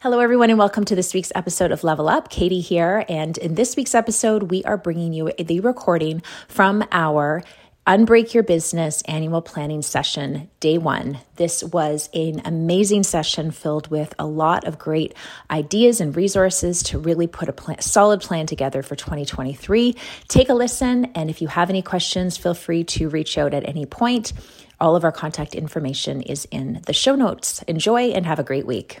Hello, everyone, and welcome to this week's episode of Level Up. Katie here. And in this week's episode, we are bringing you the recording from our Unbreak Your Business annual planning session, day one. This was an amazing session filled with a lot of great ideas and resources to really put a plan, solid plan together for 2023. Take a listen, and if you have any questions, feel free to reach out at any point. All of our contact information is in the show notes. Enjoy and have a great week.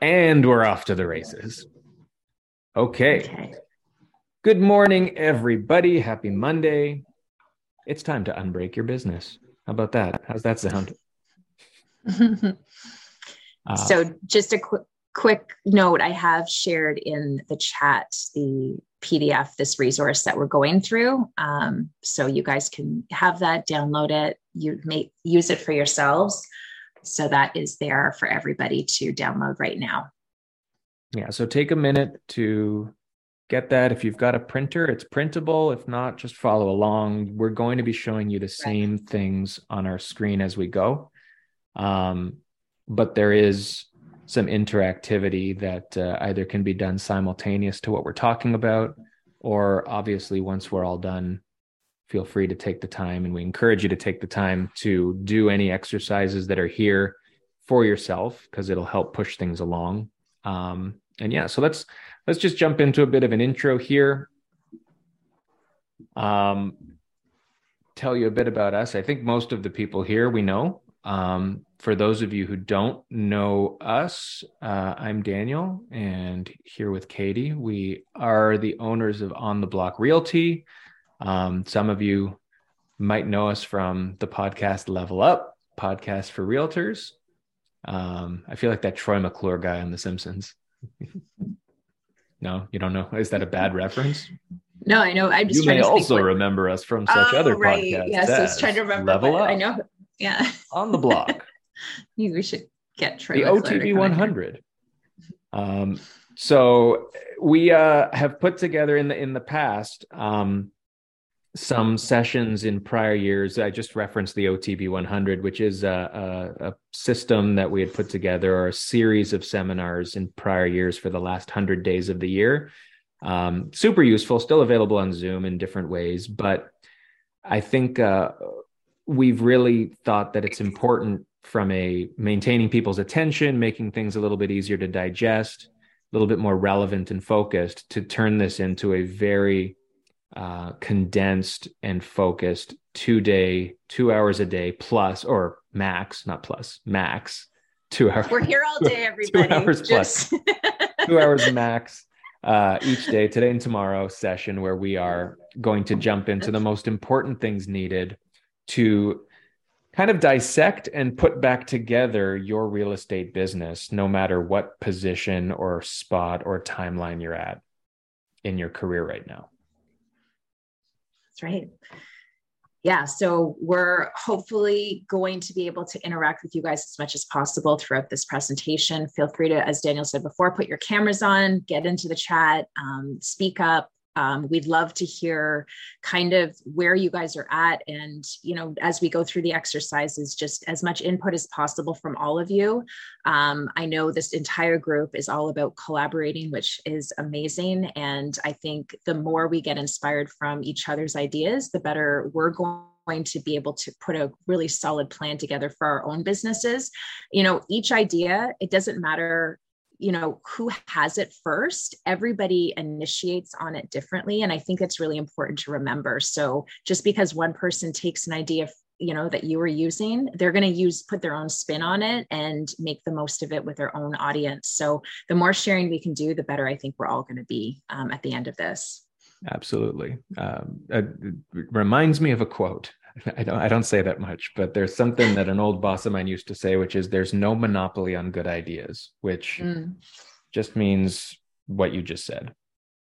And we're off to the races. Okay. Okay. Good morning, everybody. Happy Monday. It's time to unbreak your business. How about that? How's that sound? Uh, so, just a quick quick note I have shared in the chat the PDF, this resource that we're going through. Um, so you guys can have that, download it, you may use it for yourselves. So that is there for everybody to download right now. yeah. So take a minute to get that. If you've got a printer, it's printable. If not, just follow along. We're going to be showing you the same things on our screen as we go. Um, but there is some interactivity that uh, either can be done simultaneous to what we're talking about, or obviously, once we're all done, feel free to take the time. And we encourage you to take the time to do any exercises that are here for yourself because it'll help push things along. Um, and yeah, so let's let's just jump into a bit of an intro here. Um, tell you a bit about us. I think most of the people here we know. Um, for those of you who don't know us, uh, I'm Daniel and here with Katie. We are the owners of On the Block Realty. Um, some of you might know us from the podcast Level Up, podcast for realtors. Um, I feel like that Troy McClure guy on The Simpsons. no, you don't know. Is that a bad reference? No, I know. I'm just You trying may to also remember us from such Oh, other right. podcasts. Yes, I was trying to remember. Level Up I know. Yeah. on the block. we should get the OTB 100. Um, so we uh, have put together in the in the past um, some sessions in prior years. I just referenced the OTB 100, which is a, a, a system that we had put together or a series of seminars in prior years for the last hundred days of the year. Um, super useful, still available on Zoom in different ways, but I think uh, we've really thought that it's important from a maintaining people's attention, making things a little bit easier to digest, a little bit more relevant and focused, to turn this into a very uh, condensed and focused two day, two hours a day plus or max, not plus, max, two hours, We're here all day, everybody. hours. Just- two hours max uh, each day, today and tomorrow session, where we are going to jump into the most important things needed to kind of dissect and put back together your real estate business, no matter what position or spot or timeline you're at in your career right now. That's right. Yeah, so we're hopefully going to be able to interact with you guys as much as possible throughout this presentation. Feel free to, as Daniel said before, put your cameras on, get into the chat, um, speak up. Um, we'd love to hear kind of where you guys are at. And, you know, as we go through the exercises, just as much input as possible from all of you. Um, I know this entire group is all about collaborating, which is amazing. And I think the more we get inspired from each other's ideas, the better we're going to be able to put a really solid plan together for our own businesses. You know, each idea, it doesn't matter you know who has it first everybody initiates on it differently and i think it's really important to remember so just because one person takes an idea you know that you were using they're going to use put their own spin on it and make the most of it with their own audience so the more sharing we can do the better i think we're all going to be um, at the end of this Absolutely. Um, it reminds me of a quote. I don't I don't say that much, but there's something that an old boss of mine used to say, which is there's no monopoly on good ideas, which mm. just means what you just said.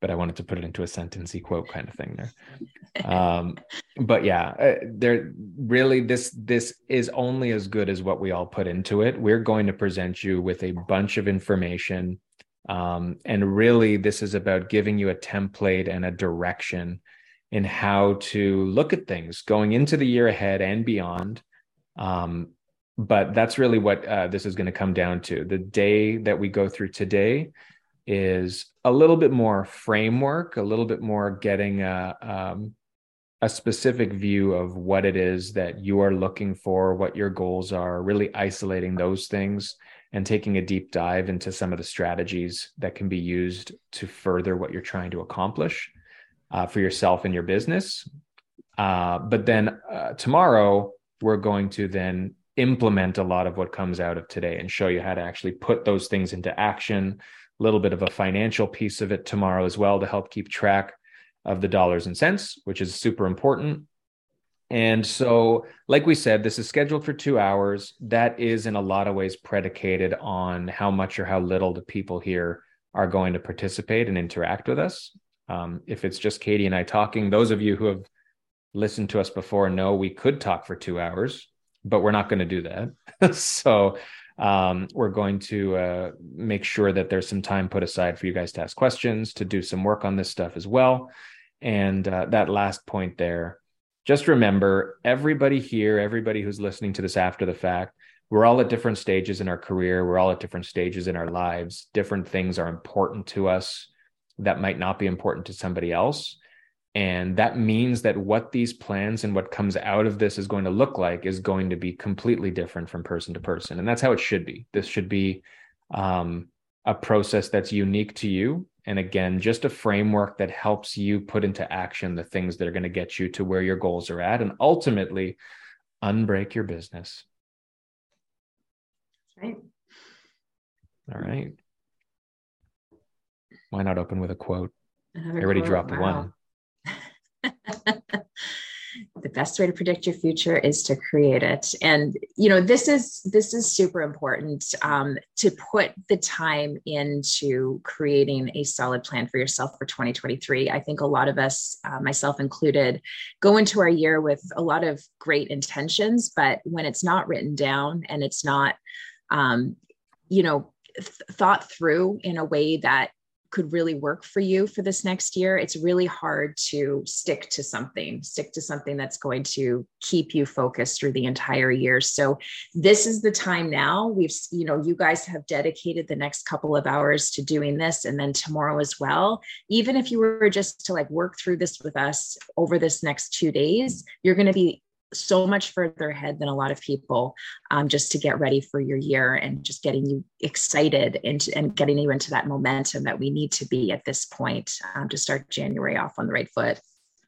But I wanted to put it into a sentencey quote kind of thing there. um, but yeah, uh, there really this this is only as good as what we all put into it. We're going to present you with a bunch of information. Um, and really, this is about giving you a template and a direction in how to look at things going into the year ahead and beyond. Um, but that's really what uh, this is going to come down to. The day that we go through today is a little bit more framework, a little bit more getting a, um, a specific view of what it is that you are looking for, what your goals are, really isolating those things and taking a deep dive into some of the strategies that can be used to further what you're trying to accomplish uh, for yourself and your business. Uh, but then uh, tomorrow, we're going to then implement a lot of what comes out of today and show you how to actually put those things into action. A little bit of a financial piece of it tomorrow as well to help keep track of the dollars and cents, which is super important. And so, like we said, this is scheduled for two hours. That is, in a lot of ways, predicated on how much or how little the people here are going to participate and interact with us. Um, if it's just Katie and I talking, those of you who have listened to us before know we could talk for two hours, but we're not going to do that. so um, we're going to uh, make sure that there's some time put aside for you guys to ask questions, to do some work on this stuff as well. And uh, that last point there, just remember everybody here, everybody who's listening to this after the fact, we're all at different stages in our career. We're all at different stages in our lives. Different things are important to us that might not be important to somebody else. And that means that what these plans and what comes out of this is going to look like is going to be completely different from person to person. And that's how it should be. This should be um, a process that's unique to you. And again, just a framework that helps you put into action the things that are going to get you to where your goals are at and ultimately unbreak your business. Right. All right. Why not open with a quote? Another I already quote. dropped wow. one. the best way to predict your future is to create it and you know this is this is super important um, to put the time into creating a solid plan for yourself for 2023 i think a lot of us uh, myself included go into our year with a lot of great intentions but when it's not written down and it's not um, you know th- thought through in a way that could really work for you for this next year, it's really hard to stick to something, stick to something that's going to keep you focused through the entire year. So this is the time now. We've, you know, you guys have dedicated the next couple of hours to doing this and then tomorrow as well. Even if you were just to like work through this with us over this next two days, you're going to be so much further ahead than a lot of people um, just to get ready for your year and just getting you excited and, and getting you into that momentum that we need to be at this point um, to start January off on the right foot.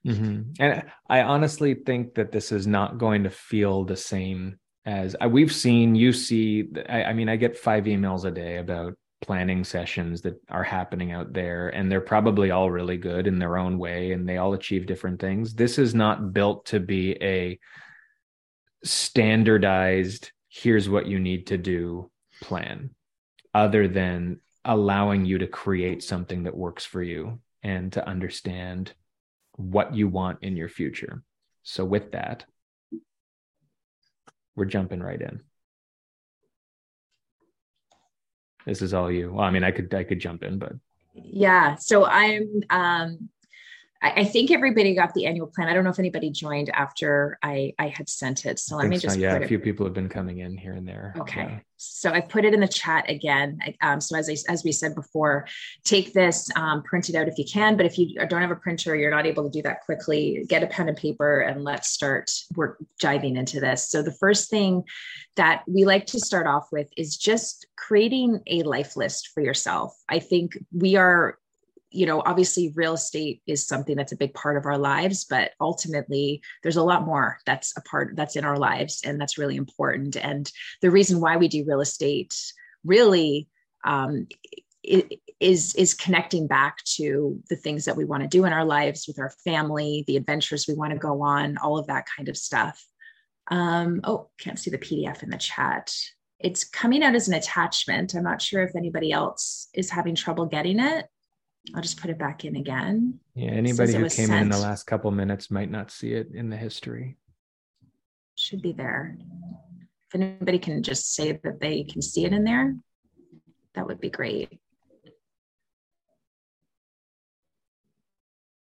Mm-hmm. And I honestly think that this is not going to feel the same as uh, we've seen. You see, I, I mean, I get five emails a day about planning sessions that are happening out there and they're probably all really good in their own way and they all achieve different things. This is not built to be a standardized here's what you need to do plan other than allowing you to create something that works for you and to understand what you want in your future. So with that we're jumping right in this is all you. Well, I mean, I could I could jump in, but yeah. So I'm um I, think everybody got the annual plan. I don't know if anybody joined after I, I had sent it. So let me just so. yeah, a few people have been coming in here and there. Okay. Yeah. So I put it in the chat again. Um, so as I, as we said before, take this, um, print it out if you can. But if you don't have a printer, you're not able to do that quickly. Get a pen and paper and let's start work diving into this. So the first thing that we like to start off with is just creating a life list for yourself. I think we are you know, obviously real estate is something that's a big part of our lives, but ultimately there's a lot more that's a part that's in our lives and that's really important. And the reason why we do real estate really um, is is connecting back to the things that we want to do in our lives with our family the adventures we want to go on all of that kind of stuff. Um, oh can't see the pdf in the chat. It's coming out as an attachment. I'm not sure if anybody else is having trouble getting it i'll just put it back in again yeah anybody who came sent. in in the last couple minutes might not see it in the history should be there if anybody can just say that they can see it in there that would be great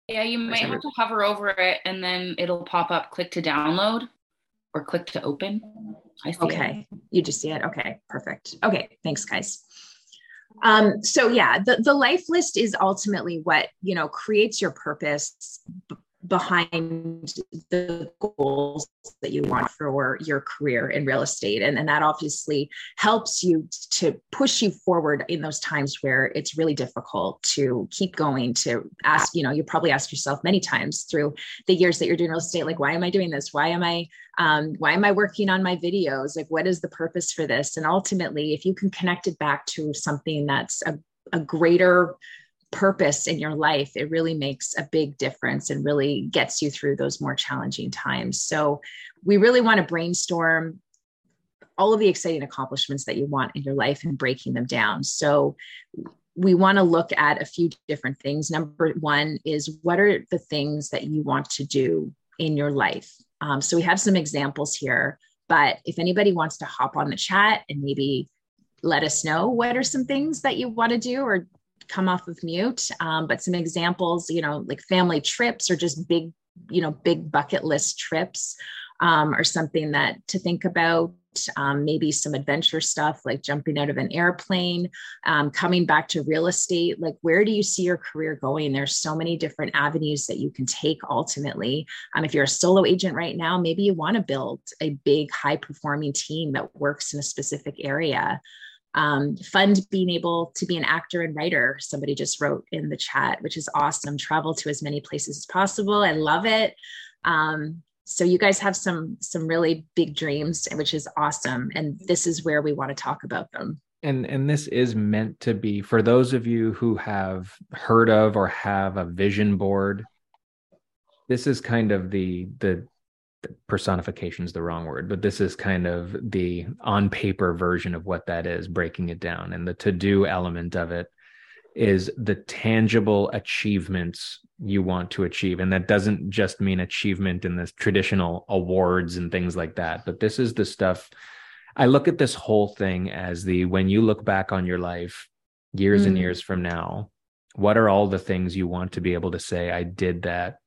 Yeah, you might have to hover over it and then it'll pop up click to download or click to open. I see okay. It. You just see it. Okay, perfect. Okay, thanks guys. Um, so yeah, the, the life list is ultimately what, you know, creates your purpose, behind the goals that you want for your career in real estate. And, and that obviously helps you to push you forward in those times where it's really difficult to keep going to ask you know you probably ask yourself many times through the years that you're doing real estate like why am i doing this? Why am i um, why am i working on my videos? Like what is the purpose for this? And ultimately if you can connect it back to something that's a, a greater purpose in your life, it really makes a big difference and really gets you through those more challenging times. So, we really want to brainstorm all of the exciting accomplishments that you want in your life and breaking them down. So, we want to look at a few different things. Number one is what are the things that you want to do in your life? Um, so, we have some examples here, but if anybody wants to hop on the chat and maybe let us know what are some things that you want to do or come off of mute. Um, but some examples, you know, like family trips or just big, you know, big bucket list trips um, are something that to think about. Um, maybe some adventure stuff like jumping out of an airplane, um, coming back to real estate. Like, where do you see your career going? There's so many different avenues that you can take ultimately. Um, if you're a solo agent right now, maybe you want to build a big, high performing team that works in a specific area um, fund being able to be an actor and writer somebody just wrote in the chat which is awesome. Travel to as many places as possible. I love it. Um, so you guys have some some really big dreams which is awesome. And this is where we want to talk about them. And and this is meant to be for those of you who have heard of or have a vision board. This is kind of the the personification is the wrong word, but this is kind of the on paper version of what that is, breaking it down. And the to do element of it is the tangible achievements you want to achieve. And that doesn't just mean achievement in the traditional awards and things like that, but this is the stuff. I look at this whole thing as the when you look back on your life years mm. and years from now, what are all the things you want to be able to say, I did that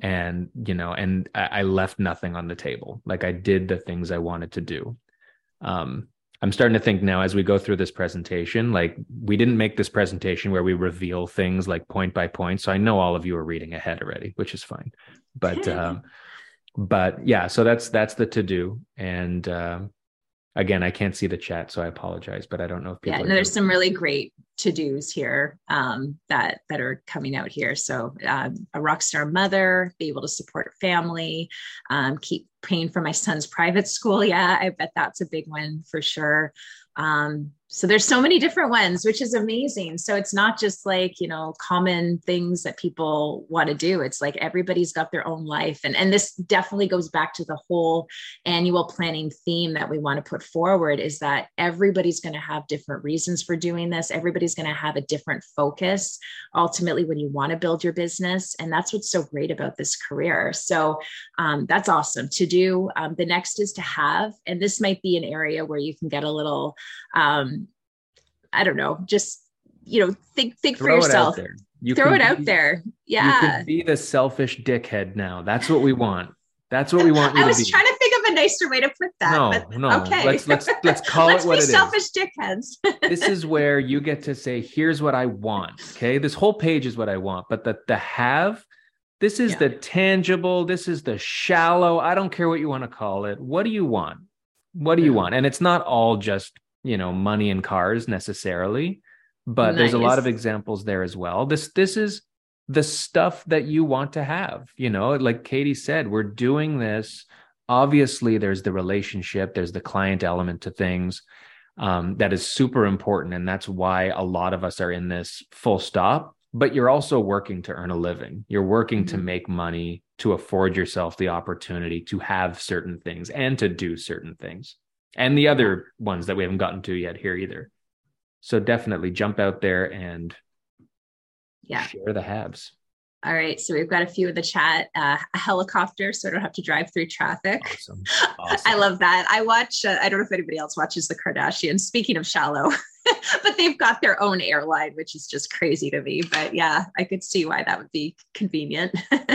and you know and I, I, left nothing on the table. Like i did the things i wanted to do. Um i'm starting to think now as we go through this presentation like we didn't make this presentation where we reveal things like point by point. So i know all of you are reading ahead already which is fine. But um but yeah so that's that's the to do and uh, again i can't see the chat so i apologize but i don't know if people yeah no, there's some really great to-dos here um, that that are coming out here. So um, a rock star mother be able to support family um, keep paying for my son's private school. Yeah i bet that's a big one for sure. Um, so there's so many different ones which is amazing. So it's not just like you know common things that people want to do. It's like everybody's got their own life. And and this definitely goes back to the whole annual planning theme that we want to put forward is that everybody's going to have different reasons for doing this. Everybody's going to have a different focus ultimately when you want to build your business. And that's what's so great about this career. So um, that's awesome. To do um, the next is to have and this might be an area where you can get a little um, I don't know, just you know, think think Throw for yourself. You Throw it be, out there. Yeah. You can be the selfish dickhead now. That's what we want. That's what we want. I was to trying to think of a nicer way to put that. No, no. Okay. Let's let's let's call let's it what it selfish is. dickheads. this is where you get to say, "Here's what I want." Okay, this whole page is what I want, but the the have. This is yeah. the tangible. This is the shallow. I don't care what you want to call it. What do you want? What do you want? And it's not all just you know money and cars necessarily but nice. there's a lot of examples there as well. This this is the stuff that you want to have you know like katie said we're doing this. Obviously there's the relationship there's the client element to things um, that is super important and that's why a lot of us are in this full stop. But you're also working to earn a living. You're working mm-hmm. to make money to afford yourself the opportunity to have certain things and to do certain things and the other ones that we haven't gotten to yet here either. So definitely jump out there and yeah. share the haves all right, so we've got a few in the chat. Uh, a helicopter, so I don't have to drive through traffic. Awesome. Awesome. I love that. I watch. Uh, I don't know if anybody else watches the Kardashians. Speaking of shallow, but they've got their own airline, which is just crazy to me. But yeah, I could see why that would be convenient.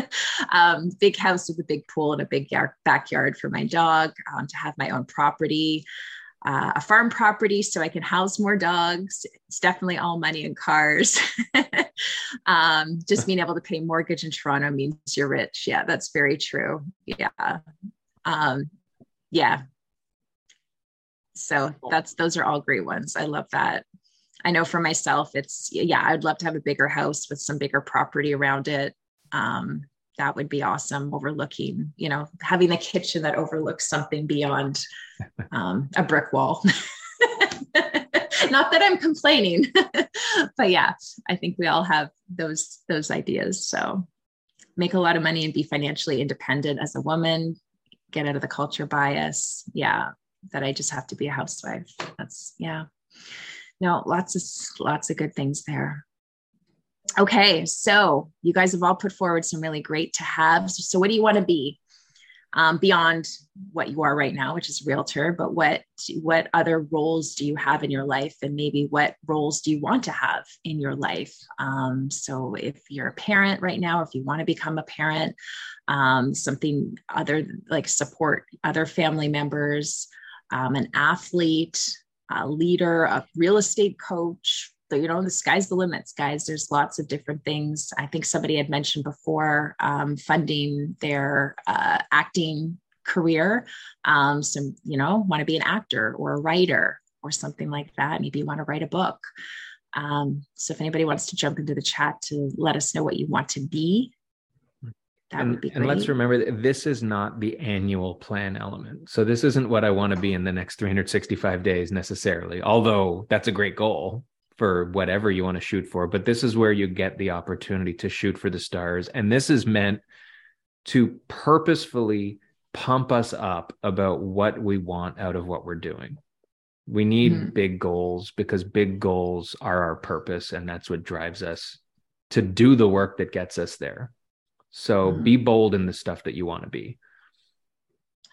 um, big house with a big pool and a big yard, backyard for my dog. Um, to have my own property uh, a farm property so I can house more dogs. It's definitely all money and cars. um, just being able to pay mortgage in Toronto means you're rich. Yeah, that's very true. Yeah. Um, yeah. So that's those are all great ones. I love that. I know for myself, it's yeah, I'd love to have a bigger house with some bigger property around it. Um, that would be awesome overlooking you know having a kitchen that overlooks something beyond um, a brick wall. Not that i'm complaining but yeah i think we all have those those ideas. So make a lot of money and be financially independent as a woman get out of the culture bias. Yeah that i just have to be a housewife. That's yeah. No lots of lots of good things there Okay, so you guys have all put forward some really great to have. So, what do you want to be um, beyond what you are right now, which is realtor? But what what other roles do you have in your life, and maybe what roles do you want to have in your life? Um, so, if you're a parent right now, if you want to become a parent, um, something other like support other family members, um, an athlete, a leader, a real estate coach, you know the sky's the limits guys. There's lots of different things. I think somebody had mentioned before um, funding their uh, acting career. Um, some you know want to be an actor or a writer or something like that. Maybe you want to write a book. Um, so if anybody wants to jump into the chat to let us know what you want to be that and, would be great. and let's remember that this is not the annual plan element. So this isn't what i want to be in the next 365 days necessarily although that's a great goal for whatever you want to shoot for, but this is where you get the opportunity to shoot for the stars. And this is meant to purposefully pump us up about what we want out of what we're doing. We need mm-hmm. big goals because big goals are our purpose and that's what drives us to do the work that gets us there. So mm-hmm. be bold in the stuff that you want to be.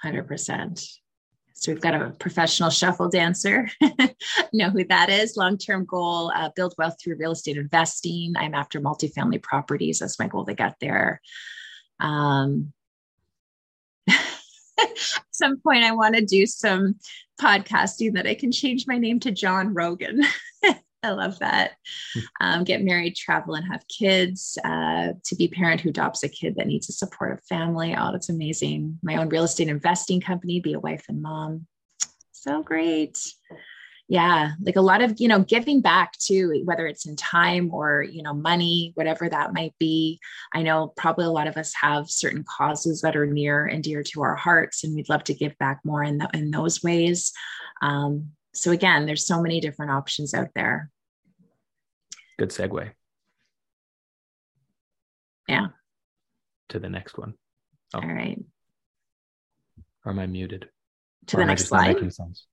100%. So we've got a professional shuffle dancer. know who that is. Long term goal uh, build wealth through real estate investing. I'm after multifamily properties. That's my goal to get there. Um, at some point, I want to do some podcasting that I can change my name to John Rogan. I love that. Hmm. Um, get married, travel, and have kids. Uh, to be parent who adopts a kid that needs a supportive family. Oh, that's amazing. My own real estate investing company. Be a wife and mom. So great. Yeah, like a lot of you know giving back to whether it's in time or you know money, whatever that might be. I know probably a lot of us have certain causes that are near and dear to our hearts, and we'd love to give back more in the, in those ways. Um, so again, there's so many different options out there. Good segue. Yeah. To the next one. Oh. All right. Or am I muted? To or the next slide.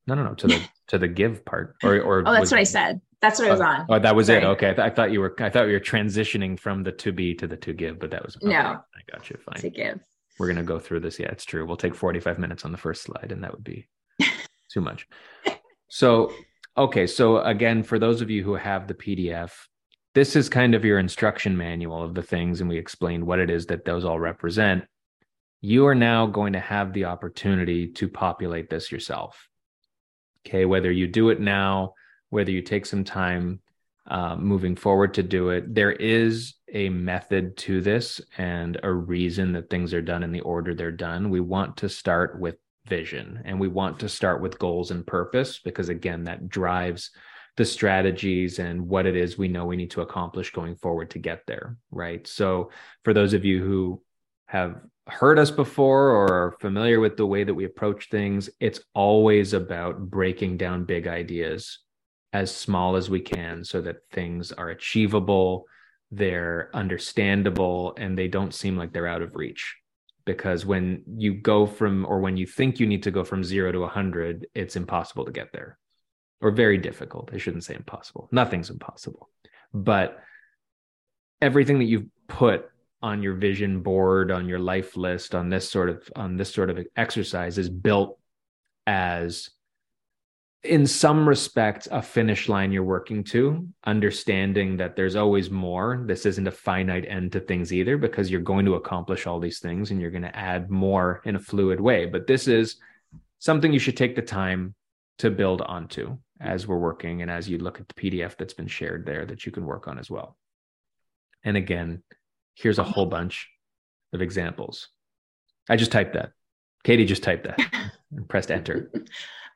No, no, no. To the to the give part. Or or. Oh, that's what I said. That's what I was oh, on. Oh, that was Sorry. it. Okay, I, th- I, thought you were. I thought you were transitioning from the to be to the to give, but that was okay. no. I got you. Fine. To give. We're gonna go through this. Yeah, it's true. We'll take forty five minutes on the first slide, and that would be too much. So okay, so again, for those of you who have the PDF, this is kind of your instruction manual of the things, and we explained what it is that those all represent. You are now going to have the opportunity to populate this yourself. Okay, whether you do it now, whether you take some time uh, moving forward to do it, there is a method to this and a reason that things are done in the order they're done. We want to start with vision and we want to start with goals and purpose because, again, that drives the strategies and what it is we know we need to accomplish going forward to get there right so for those of you who have heard us before or are familiar with the way that we approach things, it's always about breaking down big ideas as small as we can so that things are achievable, they're understandable, and they don't seem like they're out of reach. Because when you go from, or when you think you need to go from zero to 100, it's impossible to get there or very difficult. I shouldn't say impossible. Nothing's impossible. But everything that you've put on your vision board on your life list on this sort of on this sort of exercise is built as in some respects a finish line you're working to understanding that there's always more this isn't a finite end to things either because you're going to accomplish all these things and you're going to add more in a fluid way but this is something you should take the time to build onto as we're working and as you look at the pdf that's been shared there that you can work on as well and again here's a whole bunch of examples. I just typed that. Katie just typed that and pressed enter.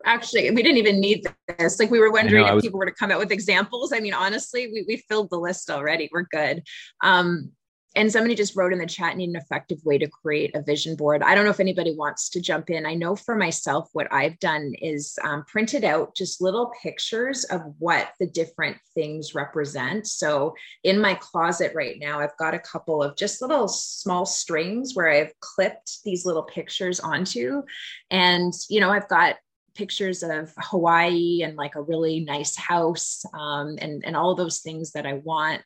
Actually, we didn't even need this. Like we were wondering know, if was... people were to come out with examples. I mean, honestly, we, we filled the list already. We're good. Um, and somebody just wrote in the chat need an effective way to create a vision board. I don't know if anybody wants to jump in. I know for myself what i've done is um, printed out just little pictures of what the different things represent. So in my closet right now i've got a couple of just little small strings where i've clipped these little pictures onto. And you know i've got pictures of Hawaii and like a really nice house um, and and all those things that I want.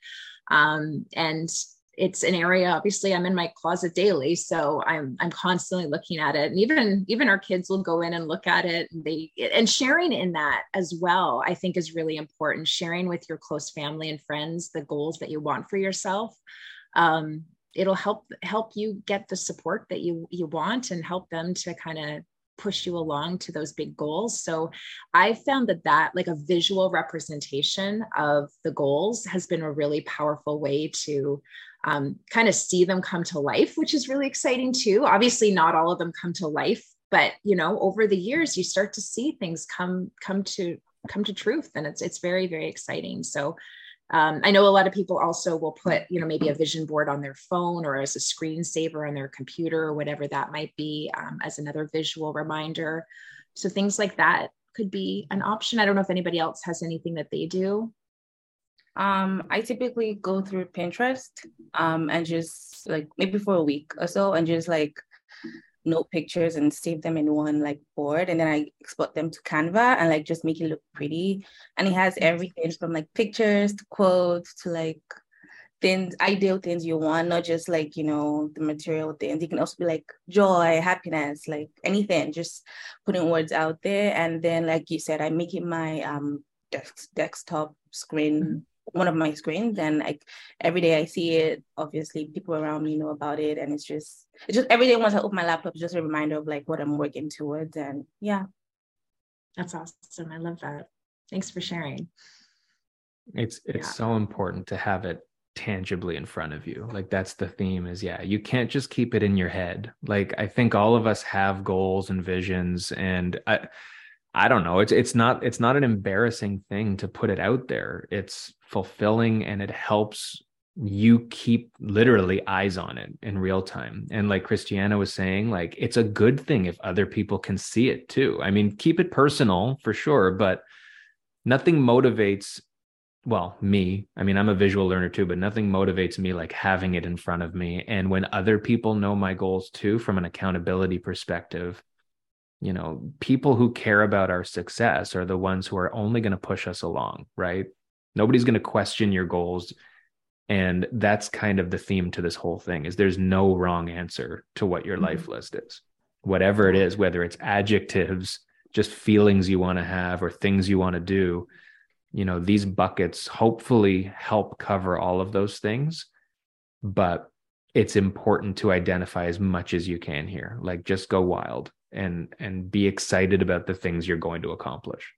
Um, and it's an area obviously i'm in my closet daily so i'm i'm constantly looking at it and even even our kids will go in and look at it and they and sharing in that as well i think is really important sharing with your close family and friends the goals that you want for yourself um, it'll help help you get the support that you you want and help them to kind of push you along to those big goals. So I found that that like a visual representation of the goals has been a really powerful way to um, kind of see them come to life, which is really exciting too. Obviously, not all of them come to life, but you know, over the years, you start to see things come come to come to truth, and it's it's very very exciting. So. Um, I know a lot of people also will put, you know, maybe a vision board on their phone or as a screensaver on their computer or whatever that might be um, as another visual reminder. So things like that could be an option. I don't know if anybody else has anything that they do. Um, I typically go through Pinterest um, and just like maybe for a week or so and just like note pictures and save them in one like board and then I export them to Canva and like just make it look pretty. And it has everything from like pictures to quotes to like things, ideal things you want, not just like, you know, the material things. It can also be like joy, happiness, like anything, just putting words out there. And then like you said, I make it my um desk, desktop screen mm-hmm one of my screens and like every day I see it, obviously people around me know about it. And it's just it's just every day once I open my laptop, it's just a reminder of like what I'm working towards. And yeah. That's awesome. I love that. Thanks for sharing. It's it's yeah. so important to have it tangibly in front of you. Like that's the theme is yeah, you can't just keep it in your head. Like I think all of us have goals and visions and I I don't know. It's it's not it's not an embarrassing thing to put it out there. It's fulfilling and it helps you keep literally eyes on it in real time. And like Christiana was saying, like it's a good thing if other people can see it too. I mean, keep it personal for sure, but nothing motivates well, me. I mean, I'm a visual learner too, but nothing motivates me like having it in front of me. And when other people know my goals too, from an accountability perspective, you know people who care about our success are the ones who are only going to push us along right? Nobody's going to question your goals. And that's kind of the theme to this whole thing is there's no wrong answer to what your mm-hmm. life list is. Whatever it is whether it's adjectives just feelings you want to have or things you want to do you know these buckets hopefully help cover all of those things. But it's important to identify as much as you can here. Like just go wild and and be excited about the things you're going to accomplish.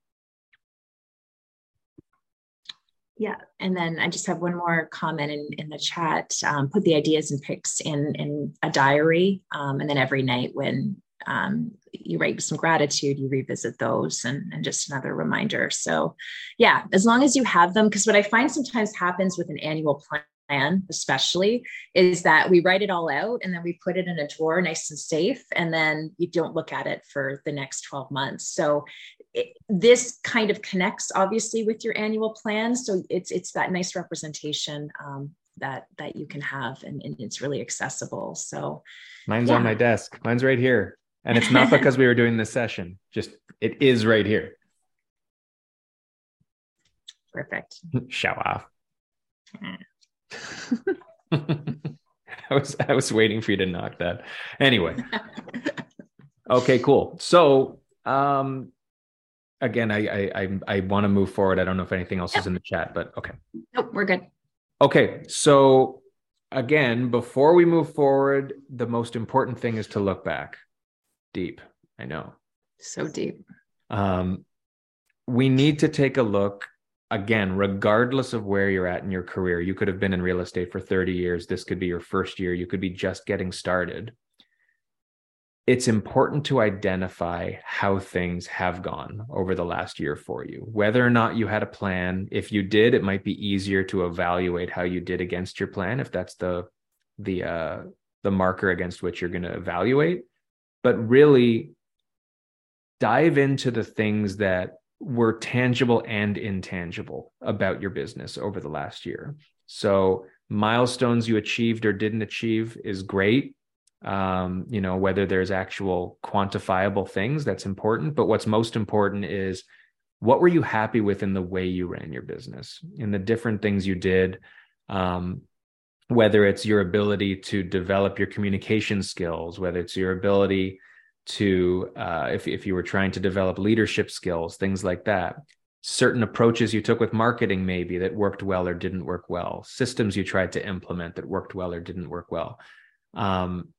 Yeah and then i just have one more comment in, in the chat. Um, put the ideas and pics in in a diary um, and then every night when um, you write some gratitude you revisit those and, and just another reminder. So yeah as long as you have them because what i find sometimes happens with an annual plan especially is that we write it all out and then we put it in a drawer nice and safe and then you don't look at it for the next 12 months. So it, this kind of connects obviously with your annual plan. So it's it's that nice representation um, that that you can have and, and, it's really accessible. So mine's yeah. on my desk. Mine's right here. And it's not because we were doing this session. Just it is right here. Perfect. Show off I was I was waiting for you to knock that. Anyway. okay, cool. So um again, I I I, I want to move forward. I don't know if anything else is in the chat, but okay. Nope, we're good. Okay, so again, before we move forward, the most important thing is to look back. Deep. I know. So deep. Um we need to take a look again, regardless of where you're at in your career, you could have been in real estate for 30 years. This could be your first year. You could be just getting started. It's important to identify how things have gone over the last year for you. Whether or not you had a plan, if you did, it might be easier to evaluate how you did against your plan if that's the the uh the marker against which you're going to evaluate. But really dive into the things that were tangible and intangible about your business over the last year. So milestones you achieved or didn't achieve is great. Um, you know, whether there's actual quantifiable things, that's important. But what's most important is what were you happy with in the way you ran your business, in the different things you did, um, whether it's your ability to develop your communication skills, whether it's your ability to uh, if, if you were trying to develop leadership skills things like that. Certain approaches you took with marketing maybe that worked well or didn't work well. Systems you tried to implement that worked well or didn't work well. Um,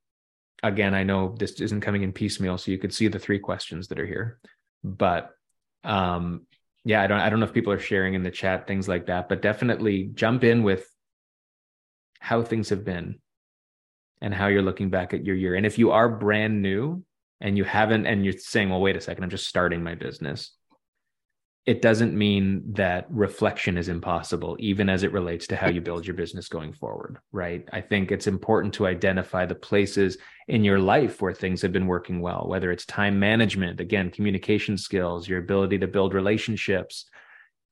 again i know this isn't coming in piecemeal so you could see the three questions that are here but um, yeah i don't i don't know if people are sharing in the chat things like that but definitely jump in with how things have been and how you're looking back at your year. And if you are brand new and you haven't and you're saying well wait a second i'm just starting my business. It doesn't mean that reflection is impossible even as it relates to how you build your business going forward right? I think it's important to identify the places in your life where things have been working well whether it's time management again communication skills your ability to build relationships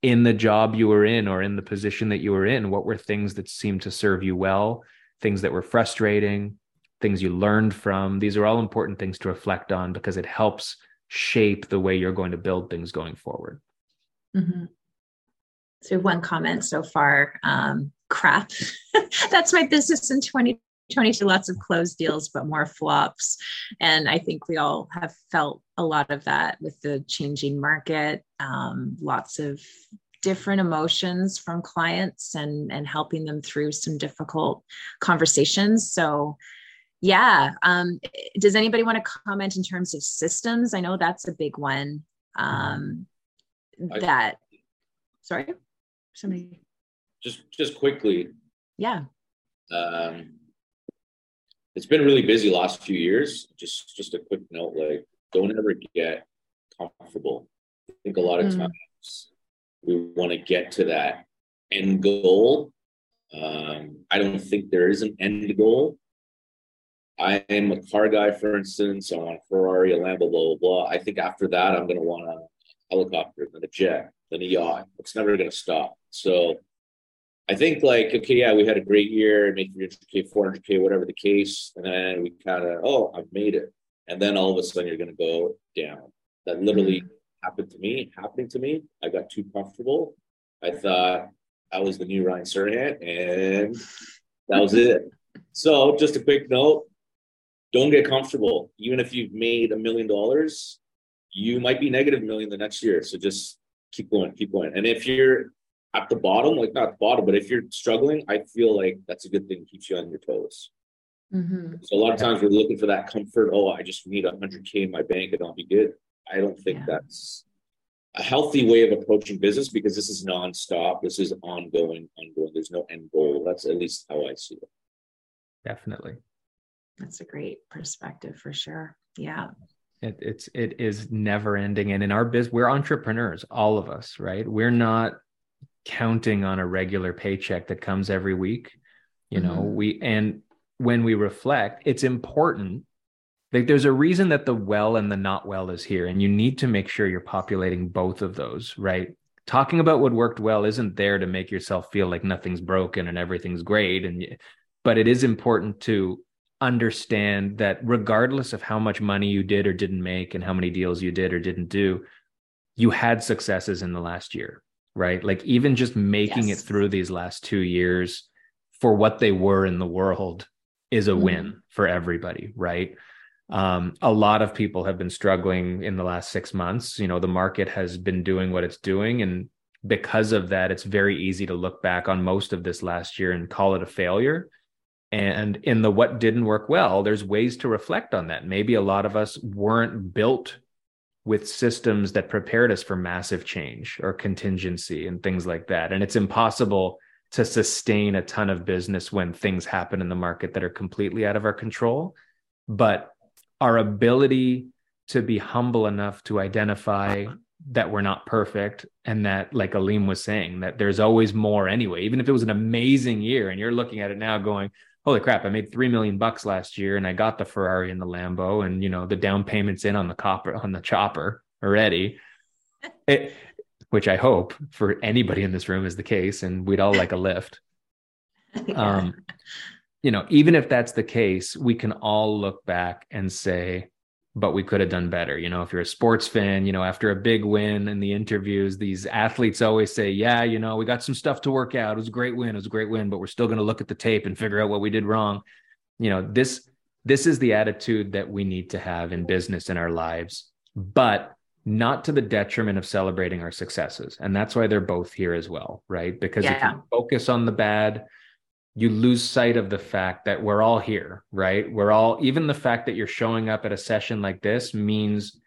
in the job you were in or in the position that you were in what were things that seemed to serve you well things that were frustrating things you learned from. These are all important things to reflect on because it helps shape the way you're going to build things going forward. Mm-hmm. So, one comment so far um, crap. That's my business in 2022. Lots of closed deals, but more flops. And I think we all have felt a lot of that with the changing market. Um, lots of different emotions from clients and and helping them through some difficult conversations so yeah um, does anybody want to comment in terms of systems? I know that's a big one um, that I, sorry? Somebody? Just just quickly. Yeah. Um, it's been really busy last few years. Just just a quick note like don't ever get comfortable. I think a lot of mm. times we want to get to that end goal. Um, i don't think there is an end goal I am a car guy, for instance. I want a Ferrari, a Lambo, blah, blah, blah. I think after that, I'm going to want a helicopter, then a jet, then a yacht. It's never going to stop. So I think, like, okay, yeah, we had a great year, make 300K, 400K, whatever the case. And then we kind of, oh, I've made it. And then all of a sudden, you're going to go down. That literally mm-hmm. happened to me, happening to me. I got too comfortable. I thought I was the new Ryan Serhant, and that was it. So, just a quick note don't get comfortable. Even if you've made a million dollars, you might be negative million the next year. So just keep going, keep going. And if you're at the bottom, like not the bottom, but if you're struggling, I feel like that's a good thing. Keeps you on your toes. Mm-hmm. So a lot of times we're looking for that comfort. Oh, I just need a hundred K in my bank and I'll be good. I don't think yeah. that's a healthy way of approaching business because this is nonstop. This is ongoing, ongoing. There's no end goal. That's at least how I see it. Definitely. That's a great perspective for sure. Yeah. It, it's it is never ending, and in our biz, we're entrepreneurs, all of us, right? We're not counting on a regular paycheck that comes every week. you know mm-hmm. we and when we reflect it's important like there's a reason that the well and the not well is here and you need to make sure you're populating both of those right talking about what worked well isn't there to make yourself feel like nothing's broken and everything's great and but it is important to understand that regardless of how much money you did or didn't make and how many deals you did or didn't do you had successes in the last year right like even just making yes. it through these last 2 years for what they were in the world is a mm-hmm. win for everybody right um, a lot of people have been struggling in the last six months. You know, the market has been doing what it's doing. And because of that, it's very easy to look back on most of this last year and call it a failure. And in the what didn't work well, there's ways to reflect on that. Maybe a lot of us weren't built with systems that prepared us for massive change or contingency and things like that. And it's impossible to sustain a ton of business when things happen in the market that are completely out of our control. But our ability to be humble enough to identify that we're not perfect and that like Aleem was saying that there's always more anyway even if it was an amazing year and you're looking at it now going holy crap I made 3 million bucks last year and I got the Ferrari and the Lambo and you know the down payments in on the copper on the chopper already. It, which I hope for anybody in this room is the case and we'd all like a lift. Um you know, even if that's the case, we can all look back and say, but we could have done better. You know, if you're a sports fan, you know, after a big win in the interviews, these athletes always say, yeah, you know, we got some stuff to work out. It was a great win. It was a great win, but we're still going to look at the tape and figure out what we did wrong. You know, this this is the attitude that we need to have in business in our lives, but not to the detriment of celebrating our successes. And that's why they're both here as well, right? Because yeah. if you focus on the bad, you lose sight of the fact that we're all here, right? We're all, even the fact that you're showing up at a session like this means,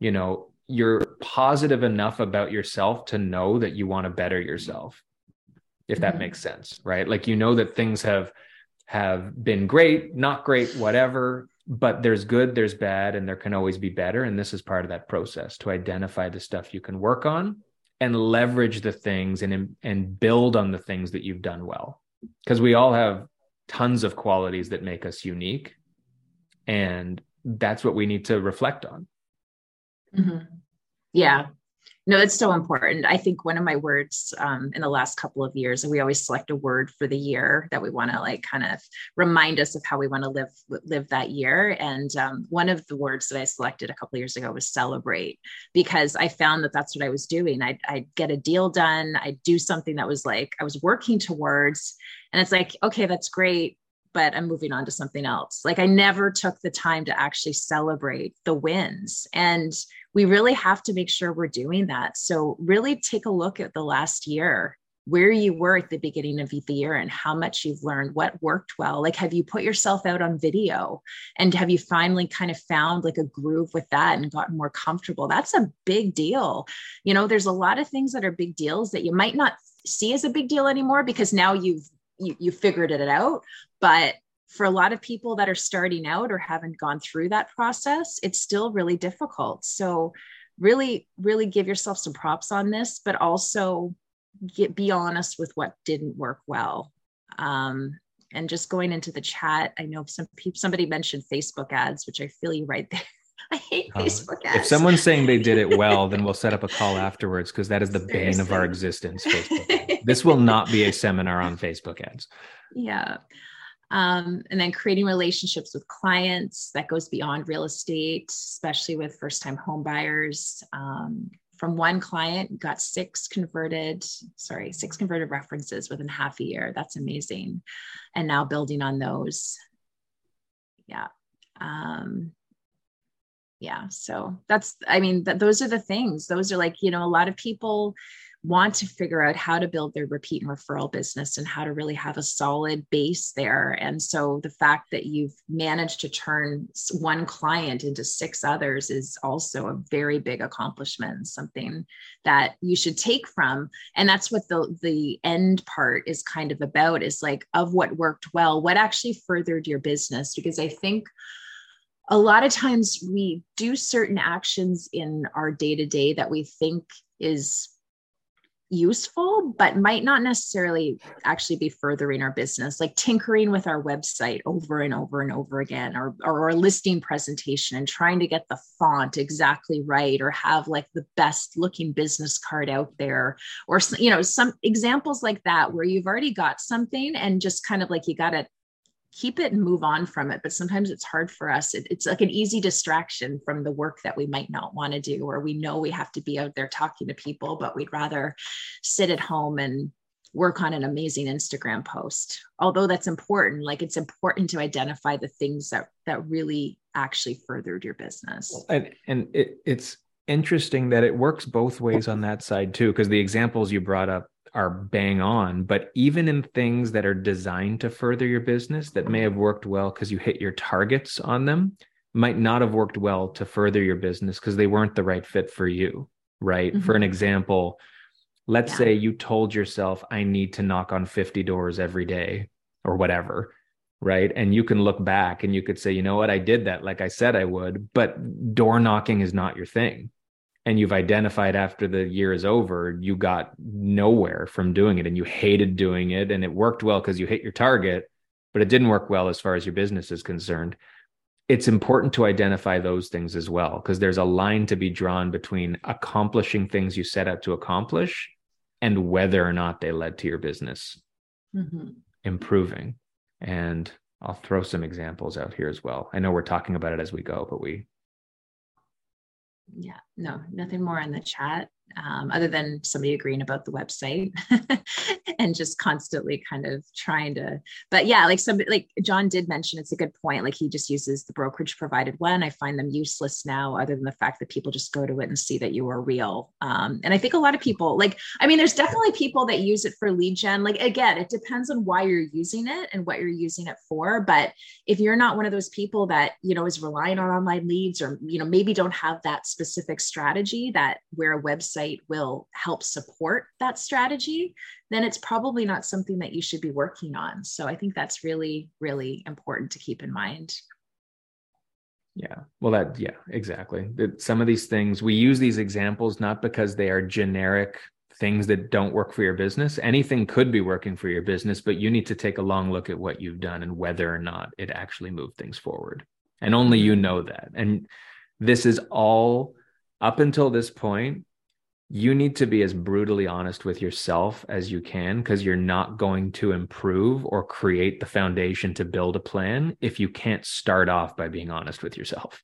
you know, you're positive enough about yourself to know that you want to better yourself, if that mm-hmm. makes sense, right? Like, you know, that things have, have been great, not great, whatever, but there's good, there's bad, and there can always be better. And this is part of that process to identify the stuff you can work on and leverage the things and, and build on the things that you've done well because we all have tons of qualities that make us unique and that's what we need to reflect on mm-hmm. yeah no it's so important i think one of my words um, in the last couple of years and we always select a word for the year that we want to like kind of remind us of how we want to live live that year and um, one of the words that i selected a couple years ago was celebrate because i found that that's what i was doing I'd, I'd get a deal done i'd do something that was like i was working towards and it's like okay that's great but I'm moving on to something else. Like I never took the time to actually celebrate the wins. And we really have to make sure we're doing that. So, really take a look at the last year, where you were at the beginning of the year and how much you've learned, what worked well. Like, have you put yourself out on video and have you finally kind of found like a groove with that and gotten more comfortable? That's a big deal. You know, there's a lot of things that are big deals that you might not see as a big deal anymore because now you've you, you figured it out but for a lot of people that are starting out or haven't gone through that process, it's still really difficult. So, really, really give yourself some props on this, but also get be honest with what didn't work well. Um, and just going into the chat, I know some people somebody mentioned Facebook ads, which I feel you right there. I hate uh, Facebook ads. If someone's saying they did it well, then we'll set up a call afterwards because that is the Seriously. bane of our existence. Facebook. this will not be a seminar on Facebook ads. Yeah. Um, and then creating relationships with clients that goes beyond real estate, especially with first time home buyers. Um, from one client, got six converted, sorry, six converted references within half a year. That's amazing. And now building on those. Yeah. Um, yeah. So that's, I mean, that those are the things. Those are like, you know, a lot of people want to figure out how to build their repeat and referral business and how to really have a solid base there. And so the fact that you've managed to turn one client into six others is also a very big accomplishment, something that you should take from. And that's what the the end part is kind of about is like of what worked well, what actually furthered your business because I think a lot of times we do certain actions in our day to day that we think is useful, but might not necessarily actually be furthering our business, like tinkering with our website over and over and over again, or, or listing presentation and trying to get the font exactly right, or have like the best looking business card out there, or, you know, some examples like that where you've already got something and just kind of like you got to keep it and move on from it. But sometimes it's hard for us. It, it's like an easy distraction from the work that we might not want to do, or we know we have to be out there talking to people, but we'd rather sit at home and work on an amazing Instagram post. Although that's important, like it's important to identify the things that that really actually furthered your business. And and it, it's interesting that it works both ways on that side too, because the examples you brought up are bang on, but even in things that are designed to further your business that may have worked well because you hit your targets on them, might not have worked well to further your business because they weren't the right fit for you. Right. Mm-hmm. For an example, let's yeah. say you told yourself, I need to knock on 50 doors every day or whatever. Right. And you can look back and you could say, you know what, I did that like I said I would, but door knocking is not your thing and you've identified after the year is over you got nowhere from doing it and you hated doing it and it worked well because you hit your target but it didn't work well as far as your business is concerned. It's important to identify those things as well because there's a line to be drawn between accomplishing things you set out to accomplish and whether or not they led to your business mm-hmm. improving. And i'll throw some examples out here as well. I know we're talking about it as we go but we yeah, no, nothing more in the chat um, other than somebody agreeing about the website and just constantly kind of trying to but yeah like somebody like john did mention it's a good point like he just uses the brokerage provided one. I find them useless now other than the fact that people just go to it and see that you are real. Um, and i think a lot of people like i mean there's definitely people that use it for lead gen. Like again it depends on why you're using it and what you're using it for. But if you're not one of those people that you know is relying on online leads or you know maybe don't have that specific strategy that where a website website will help support that strategy, then it's probably not something that you should be working on. So I think that's really, really important to keep in mind. Yeah. Well, that, yeah, exactly. That some of these things, we use these examples not because they are generic things that don't work for your business. Anything could be working for your business, but you need to take a long look at what you've done and whether or not it actually moved things forward. And only you know that. And this is all up until this point you need to be as brutally honest with yourself as you can because you're not going to improve or create the foundation to build a plan if you can't start off by being honest with yourself.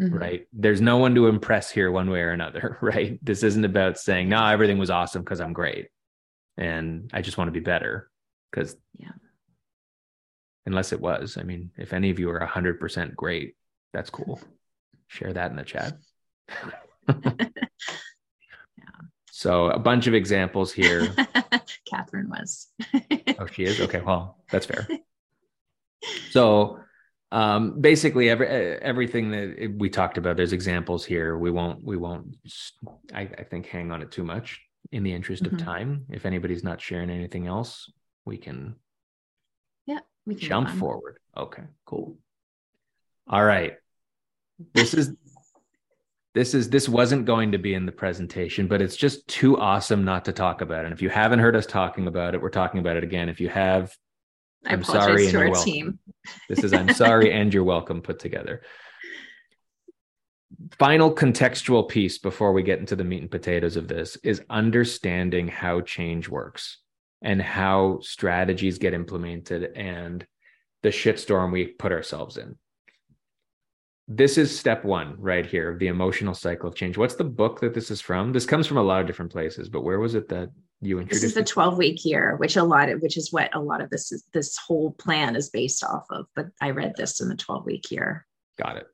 Mm-hmm. Right. There's no one to impress here one way or another. Right. This isn't about saying, no, everything was awesome because I'm great. And I just want to be better. Because, yeah. Unless it was. I mean, if any of you are 100% great, that's cool. Share that in the chat. So a bunch of examples here. Catherine was. oh, she is? Okay, well, that's fair. So um, basically every everything that we talked about, there's examples here. We won't we won't I, I think hang on it too much in the interest mm-hmm. of time. If anybody's not sharing anything else, we can yeah, we can jump forward. Okay, cool. All right. This is this is this wasn't going to be in the presentation but it's just too awesome not to talk about it. And if you haven't heard us talking about it we're talking about it again. If you have I i'm sorry and you're welcome. team. this is i'm sorry and you're welcome put together. Final contextual piece before we get into the meat and potatoes of this is understanding how change works and how strategies get implemented and the shitstorm we put ourselves in this is step one right here of the emotional cycle of change. What's the book that this is from? This comes from a lot of different places, but where was it that you introduced? This is the 12 week year, which a lot of, which is what a lot of this is, this whole plan is based off of. But I read this in the 12 week year. Got it.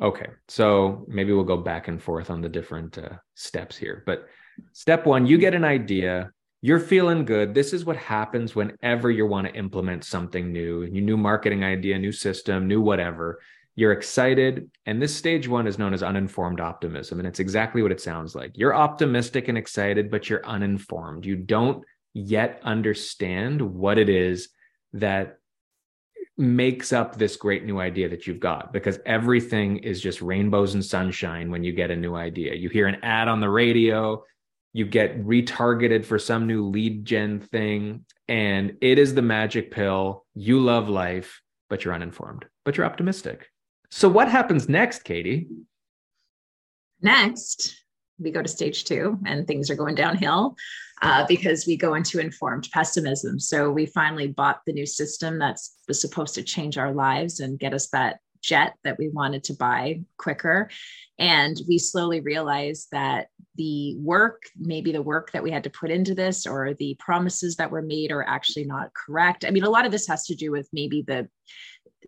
Okay. So maybe we'll go back and forth on the different uh, steps here. But step one, you get an idea. You're feeling good. This is what happens whenever you want to implement something new, a new marketing idea, new system, new whatever you're excited. And this stage one is known as uninformed optimism. And it's exactly what it sounds like. You're optimistic and excited, but you're uninformed. You don't yet understand what it is that makes up this great new idea that you've got because everything is just rainbows and sunshine when you get a new idea. You hear an ad on the radio, you get retargeted for some new lead gen thing, and it is the magic pill. You love life, but you're uninformed, but you're optimistic. So, what happens next, Katie? Next, we go to stage two and things are going downhill uh, because we go into informed pessimism. So we finally bought the new system that's was supposed to change our lives and get us that jet that we wanted to buy quicker. And we slowly realized that the work, maybe the work that we had to put into this or the promises that were made are actually not correct. I mean, a lot of this has to do with maybe the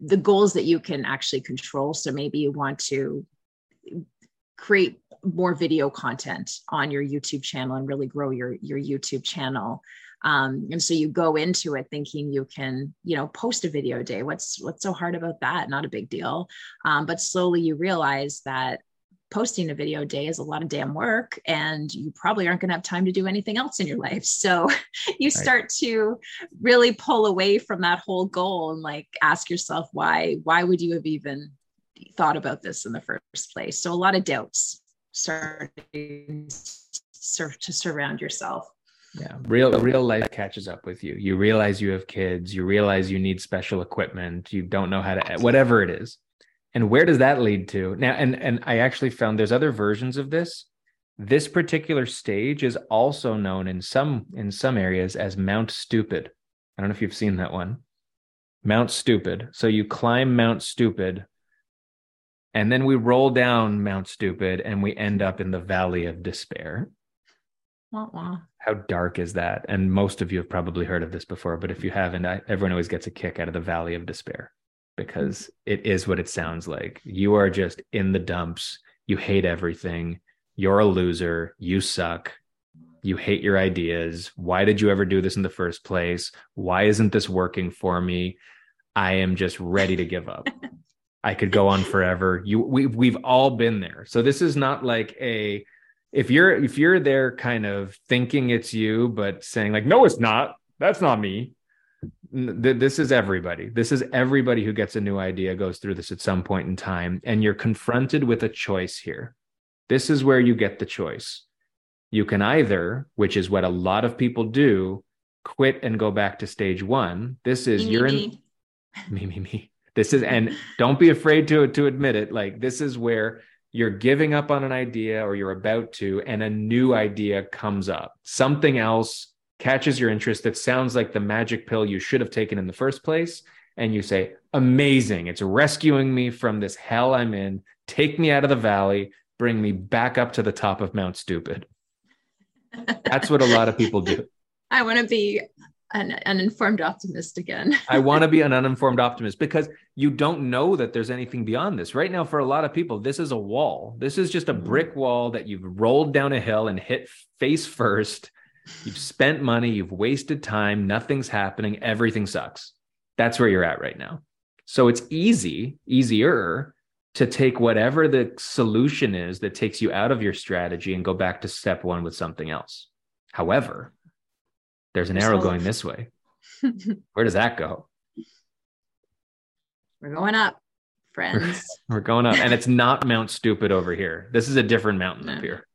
the goals that you can actually control. So maybe you want to create more video content on your YouTube channel and really grow your your YouTube channel. Um, and so you go into it thinking you can, you know, post a video a day. What's what's so hard about that? Not a big deal. Um, but slowly you realize that posting a video a day is a lot of damn work and you probably aren't going to have time to do anything else in your life. So you start right. to really pull away from that whole goal and like ask yourself why why would you have even thought about this in the first place? So a lot of doubts starting to surround yourself. Yeah real real life catches up with you. You realize you have kids you realize you need special equipment you don't know how to whatever it is and where does that lead to now and and i actually found there's other versions of this this particular stage is also known in some in some areas as mount stupid i don't know if you've seen that one mount stupid so you climb mount stupid and then we roll down Mount Stupid and we end up in the Valley of Despair. Wah, wah. How dark is that? And most of you have probably heard of this before, but if you haven't, I, everyone always gets a kick out of the Valley of Despair because it is what it sounds like. You are just in the dumps. You hate everything. You're a loser. You suck. You hate your ideas. Why did you ever do this in the first place? Why isn't this working for me? I am just ready to give up. I could go on forever. You we we've all been there. So this is not like a if you're if you're there kind of thinking it's you but saying like no it's not. That's not me. This is everybody. This is everybody who gets a new idea goes through this at some point in time and you're confronted with a choice here. This is where you get the choice. You can either, which is what a lot of people do, quit and go back to stage 1. This is me, you're in me me me this is, and don't be afraid to, to admit it. Like, this is where you're giving up on an idea or you're about to, and a new idea comes up. Something else catches your interest that sounds like the magic pill you should have taken in the first place. And you say, amazing. It's rescuing me from this hell I'm in. Take me out of the valley, bring me back up to the top of Mount Stupid. That's what a lot of people do. I want to be an uninformed optimist again. I want to be an uninformed optimist because you don't know that there's anything beyond this. Right now, for a lot of people, this is a wall. This is just a mm-hmm. brick wall that you've rolled down a hill and hit face first. You've spent money, you've wasted time, nothing's happening, everything sucks. That's where you're at right now. So it's easy, easier to take whatever the solution is that takes you out of your strategy and go back to step one with something else. However, there's an arrow going this way. Where does that go? We're going up, friends. We're, going up. And it's not Mount Stupid over here. This is a different mountain up here.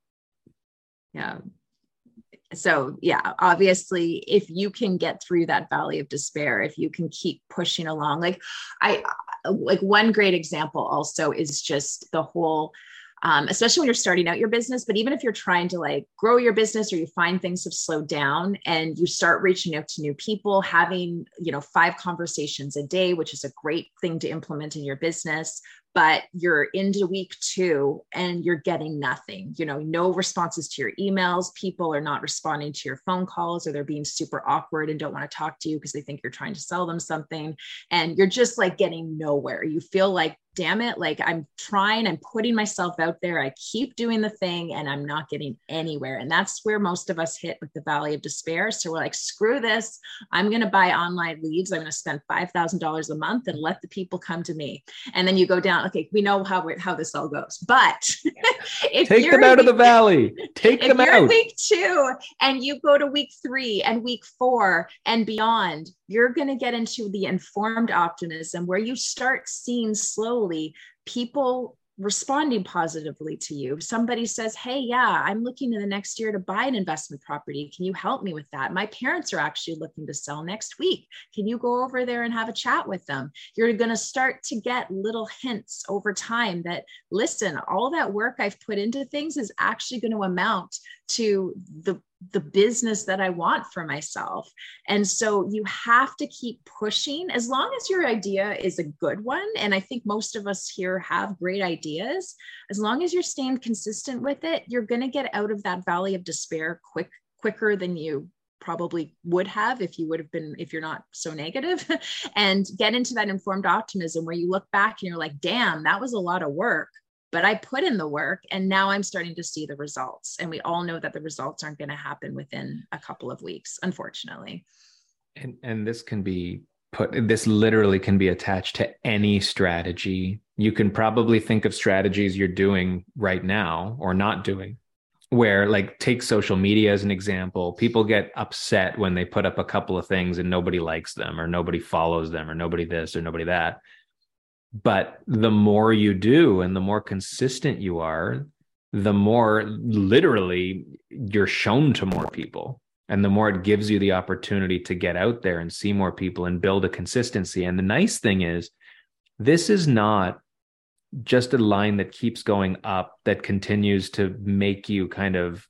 Yeah. So, yeah, obviously, if you can get through that valley of despair, if you can keep pushing along, like I, like one great example also is just the whole um, especially when you're starting out your business. But even if you're trying to like grow your business or you find things have slowed down and you start reaching out to new people, having, you know, five conversations a day, which is a great thing to implement in your business, but you're into week two and you're getting nothing you know no responses to your emails. People are not responding to your phone calls or they're being super awkward and don't want to talk to you because they think you're trying to sell them something. And you're just like getting nowhere. You feel like damn it like i'm trying i'm putting myself out there i keep doing the thing and i'm not getting anywhere. And that's where most of us hit with the valley of despair. So we're like screw this. I'm going to buy online leads. I'm going to spend $5000 a month and let the people come to me. And then you go down okay, we know how how this all goes. But if take them out week, of the valley, take them out. Week two, and you go to week three and week four and beyond, you're going to get into the informed optimism where you start seeing slowly people responding positively to you. Somebody says, Hey, yeah, I'm looking in the next year to buy an investment property. Can you help me with that? My parents are actually looking to sell next week. Can you go over there and have a chat with them? You're going to start to get little hints over time that, listen, all that work I've put into things is actually going to amount to the the business that I want for myself. And so you have to keep pushing as long as your idea is a good one. And I think most of us here have great ideas. As long as you're staying consistent with it, you're going to get out of that valley of despair quick quicker than you probably would have if you would have been if you're not so negative and get into that informed optimism where you look back and you're like damn that was a lot of work but I put in the work and now I'm starting to see the results. And we all know that the results aren't going to happen within a couple of weeks, unfortunately. And and this can be put this literally can be attached to any strategy. You can probably think of strategies you're doing right now or not doing. Where like take social media as an example, people get upset when they put up a couple of things and nobody likes them or nobody follows them or nobody this or nobody that but the more you do and the more consistent you are, the more literally you're shown to more people. And the more it gives you the opportunity to get out there and see more people and build a consistency. And the nice thing is, this is not just a line that keeps going up that continues to make you kind of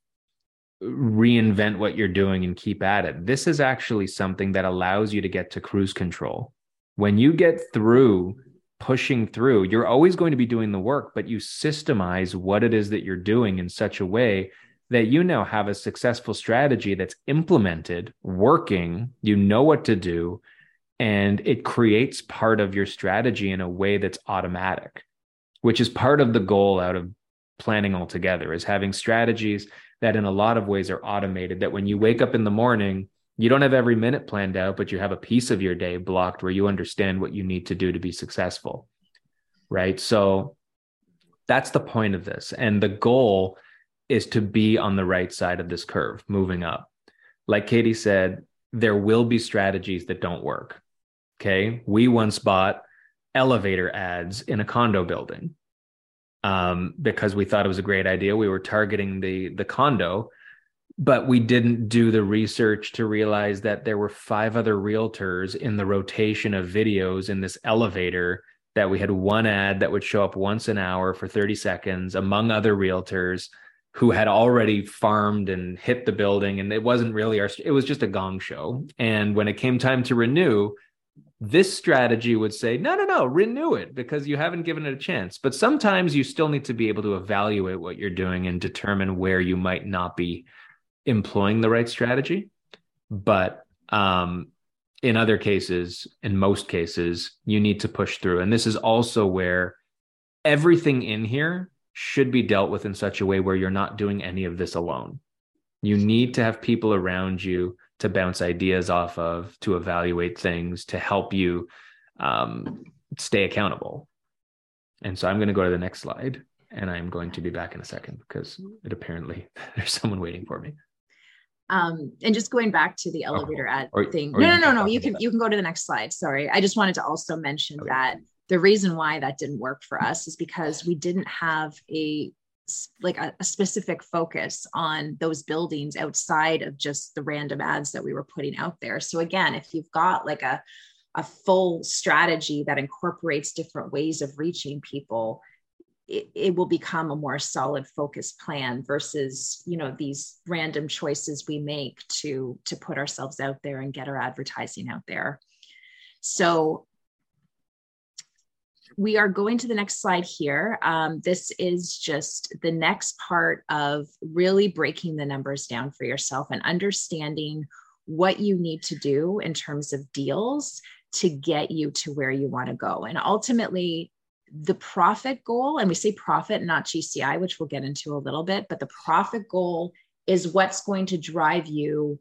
reinvent what you're doing and keep at it. This is actually something that allows you to get to cruise control. When you get through pushing through. You're always going to be doing the work, but you systemize what it is that you're doing in such a way that you now have a successful strategy that's implemented, working, you know what to do, and it creates part of your strategy in a way that's automatic, which is part of the goal out of planning altogether is having strategies that in a lot of ways are automated that when you wake up in the morning you don't have every minute planned out, but you have a piece of your day blocked where you understand what you need to do to be successful. Right. So that's the point of this. And the goal is to be on the right side of this curve, moving up. Like Katie said, there will be strategies that don't work. Okay. We once bought elevator ads in a condo building um, because we thought it was a great idea. We were targeting the the condo but we didn't do the research to realize that there were five other realtors in the rotation of videos in this elevator that we had one ad that would show up once an hour for 30 seconds among other realtors who had already farmed and hit the building. And it wasn't really our it was just a gong show. And when it came time to renew this strategy would say no no no renew it because you haven't given it a chance. But sometimes you still need to be able to evaluate what you're doing and determine where you might not be employing the right strategy. But um, in other cases, in most cases, you need to push through. And this is also where everything in here should be dealt with in such a way where you're not doing any of this alone. You need to have people around you to bounce ideas off of, to evaluate things, to help you um, stay accountable. And so I'm going to go to the next slide and I'm going to be back in a second because it apparently there's someone waiting for me. Um, and just going back to the elevator ad or, thing. Or no, no, no, no. You can you can go to the next slide. Sorry, I just wanted to also mention okay. that the reason why that didn't work for us is because we didn't have a like a, a, specific focus on those buildings outside of just the random ads that we were putting out there. So again, if you've got like a a full strategy that incorporates different ways of reaching people, it, it will become a more solid focused plan versus you know these random choices we make to to put ourselves out there and get our advertising out there so we are going to the next slide here. Um, this is just the next part of really breaking the numbers down for yourself and understanding what you need to do in terms of deals to get you to where you want to go. And ultimately, the profit goal, and we say profit, not GCI, which we'll get into a little bit, but the profit goal is what's going to drive you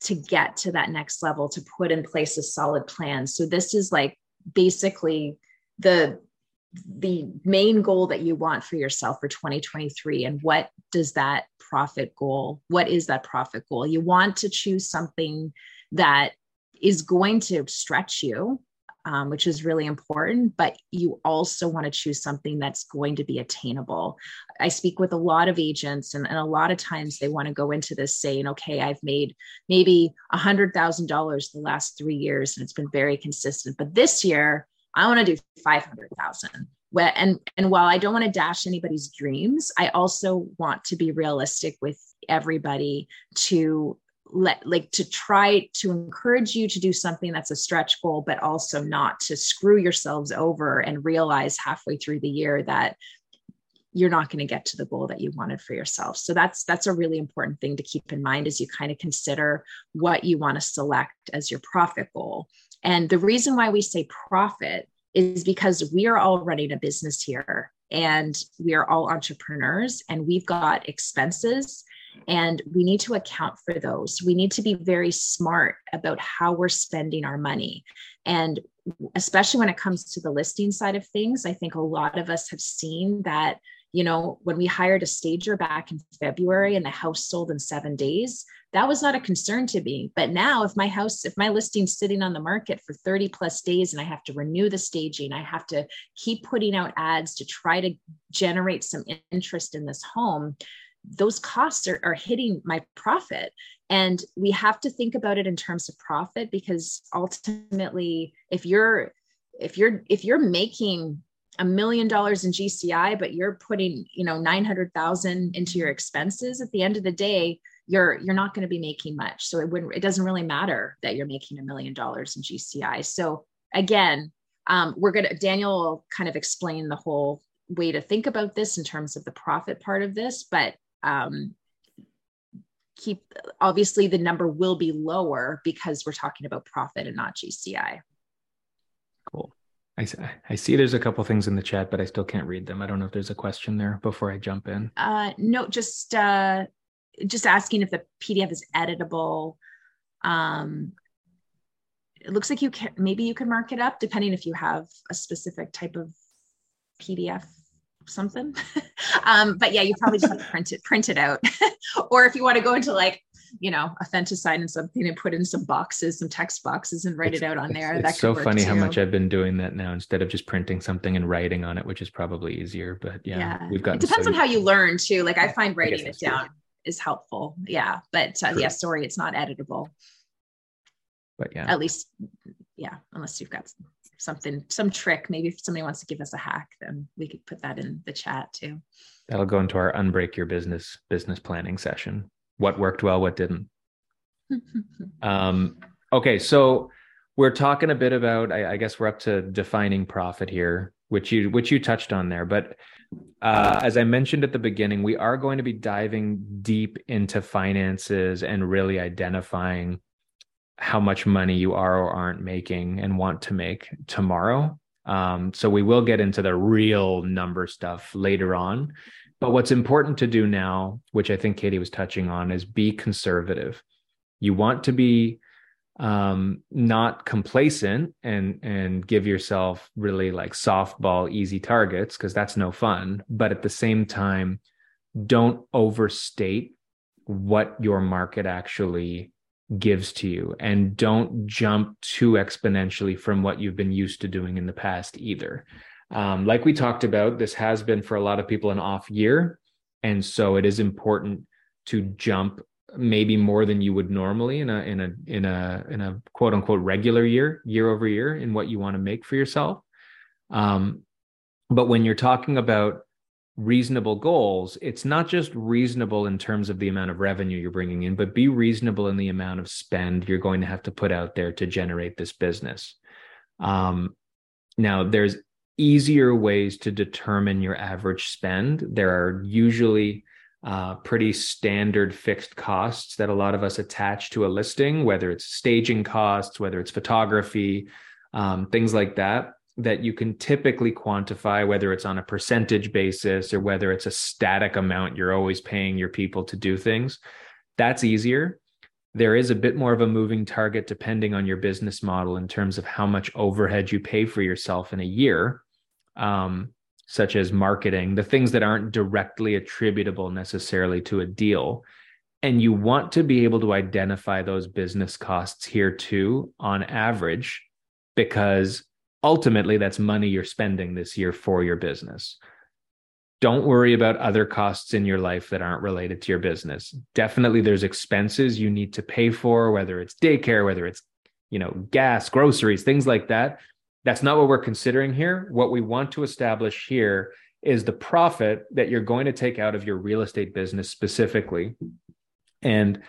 to get to that next level to put in place a solid plan. So this is like basically the the main goal that you want for yourself for 2023 and what does that profit goal what is that profit goal you want to choose something that is going to stretch you um, which is really important, but you also want to choose something that's going to be attainable. I speak with a lot of agents, and, and a lot of times they want to go into this saying, okay, I've made maybe $100,000 the last three years, and it's been very consistent. But this year, I want to do 500,000 and and while i don't want to dash anybody's dreams i also want to be realistic with everybody to let like to try to encourage you to do something that's a stretch goal but also not to screw yourselves over and realize halfway through the year that you're not going to get to the goal that you wanted for yourself. So that's that's a really important thing to keep in mind as you kind of consider what you want to select as your profit goal. And the reason why we say profit is because we are all running a business here and we are all entrepreneurs and we've got expenses and we need to account for those. We need to be very smart about how we're spending our money. And especially when it comes to the listing side of things, I think a lot of us have seen that, you know, when we hired a stager back in February and the house sold in seven days, that was not a concern to me. But now, if my house, if my listing's sitting on the market for 30 plus days and I have to renew the staging, I have to keep putting out ads to try to generate some interest in this home those costs are, are hitting my profit. And we have to think about it in terms of profit because ultimately if you're if you're if you're making a million dollars in GCI but you're putting you know 900,000 into your expenses at the end of the day you're you're not going to be making much. So it wouldn't it doesn't really matter that you're making a million dollars in GCI so again um, we're going to Daniel will kind of explain the whole way to think about this in terms of the profit part of this but um, keep obviously the number will be lower because we're talking about profit and not GCI. Cool. I, I see there's a couple things in the chat, but I still can't read them. I don't know if there's a question there before I jump in. Uh, no, just uh, just asking if the PDF is editable. Um, it looks like you can maybe you can mark it up depending if you have a specific type of PDF something. um, but yeah, you probably just have to print it, print it out. or if you want to go into like, you know, a Fantasign and something and put in some boxes, some text boxes and write it's, it out on there. It's, so funny too. how much I've been doing that now instead of just printing something and writing on it, which is probably easier. But yeah, yeah. we've got. It depends so on how you learn too. Like I find writing I it down true. is helpful. Yeah, but uh, yeah, sorry, it's not editable. But yeah, at least yeah, unless you've got something, some trick. Maybe if somebody wants to give us a hack, then we could put that in the chat too. That'll go into our unbreak your business business planning session. What worked well, what didn't. um, okay, so we're talking a bit about. I, I, guess we're up to defining profit here, which you which you touched on there. But uh, as I mentioned at the beginning, we are going to be diving deep into finances and really identifying how much money you are or aren't making and want to make tomorrow. Um, so we will get into the real number stuff later on. But what's important to do now, which I think Katie was touching on, is be conservative. You want to be um, not complacent and and give yourself really like softball easy targets because that's no fun. But at the same time, don't overstate what your market actually gives to you and don't jump too exponentially from what you've been used to doing in the past either. Um, like we talked about this has been for a lot of people an off year and so it is important to jump maybe more than you would normally in a in a in a in a quote unquote regular year year over year in what you want to make for yourself. Um, but when you're talking about reasonable goals, it's not just reasonable in terms of the amount of revenue you're bringing in, but be reasonable in the amount of spend you're going to have to put out there to generate this business. Um, now, there's easier ways to determine your average spend. There are usually uh, pretty standard fixed costs that a lot of us attach to a listing, whether it's staging costs, whether it's photography, um, things like that that you can typically quantify, whether it's on a percentage basis or whether it's a static amount you're always paying your people to do things. That's easier. There is a bit more of a moving target depending on your business model in terms of how much overhead you pay for yourself in a year, um, such as marketing, the things that aren't directly attributable necessarily to a deal. And you want to be able to identify those business costs here too, on average, because ultimately that's money you're spending this year for your business. Don't worry about other costs in your life that aren't related to your business. Definitely there's expenses you need to pay for whether it's daycare whether it's you know gas groceries things like that. That's not what we're considering here. What we want to establish here is the profit that you're going to take out of your real estate business specifically. And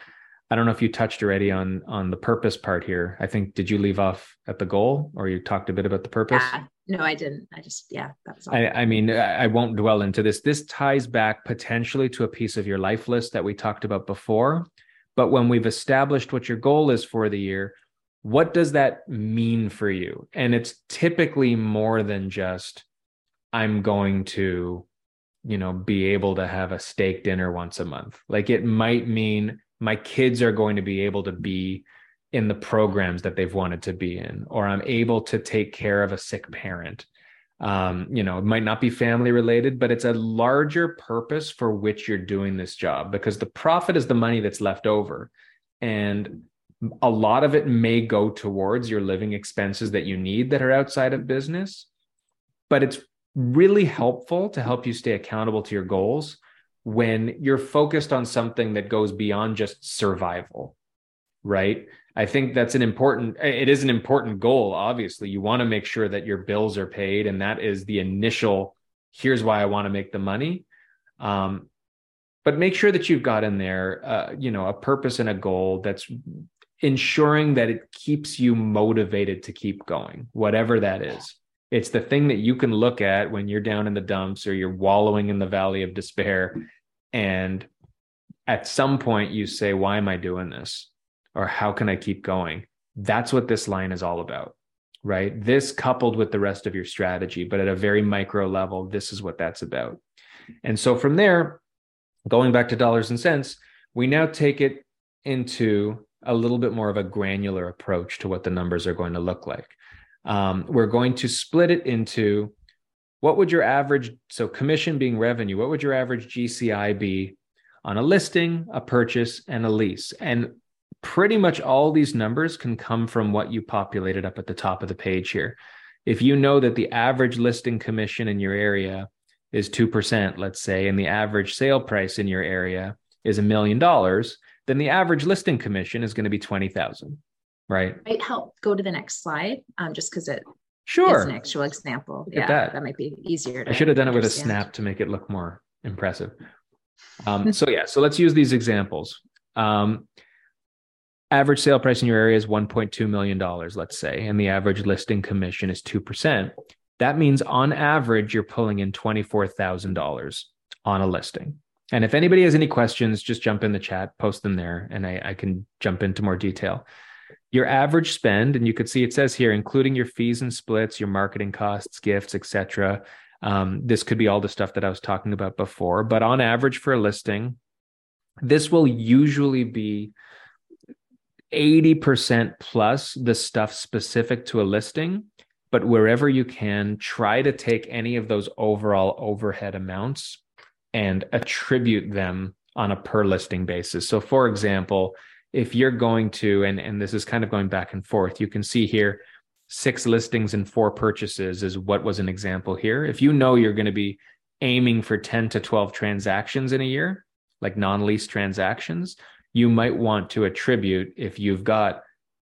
I don't know if you touched already on on the purpose part here. I think did you leave off at the goal, or you talked a bit about the purpose? Yeah. No, I didn't. I just yeah, that was. All. I, I mean, I won't dwell into this. This ties back potentially to a piece of your life list that we talked about before. But when we've established what your goal is for the year, what does that mean for you? And it's typically more than just I'm going to, you know, be able to have a steak dinner once a month. Like it might mean my kids are going to be able to be in the programs that they've wanted to be in or i'm able to take care of a sick parent. Um, you know it might not be family related but it's a larger purpose for which you're doing this job because the profit is the money that's left over. And a lot of it may go towards your living expenses that you need that are outside of business but it's really helpful to help you stay accountable to your goals when you're focused on something that goes beyond just survival right? I think that's an important it is an important goal obviously. You want to make sure that your bills are paid and that is the initial here's why i want to make the money. Um, but make sure that you've got in there uh, you know a purpose and a goal that's ensuring that it keeps you motivated to keep going whatever that is. It's the thing that you can look at when you're down in the dumps or you're wallowing in the valley of despair and at some point you say why am i doing this? Or how can i keep going? That's what this line is all about right? This coupled with the rest of your strategy but at a very micro level this is what that's about. And so from there going back to dollars and cents we now take it into a little bit more of a granular approach to what the numbers are going to look like. Um, we're going to split it into what would your average so commission being revenue what would your average gci be on a listing a purchase and a lease? And pretty much all these numbers can come from what you populated up at the top of the page here. If you know that the average listing commission in your area is 2% let's say and the average sale price in your area is a million dollars then the average listing commission is going to be 20000 right? Might help go to the next slide um, just because it Sure. As an actual example. yeah. That. that. might be easier. I should have done understand. it with a snap to make it look more impressive. Um, so yeah, so let's use these examples. Um, average sale price in your area is $1.2 million, let's say, and the average listing commission is 2%. That means on average, you're pulling in $24,000 on a listing. And if anybody has any questions, just jump in the chat, post them there, and I, I can jump into more detail your average spend and you could see it says here including your fees and splits your marketing costs gifts etc um, this could be all the stuff that i was talking about before but on average for a listing this will usually be 80% plus the stuff specific to a listing but wherever you can try to take any of those overall overhead amounts and attribute them on a per listing basis. So for example if you're going to and and this is kind of going back and forth you can see here six listings and four purchases is what was an example here if you know you're going to be aiming for 10 to 12 transactions in a year like non-lease transactions you might want to attribute if you've got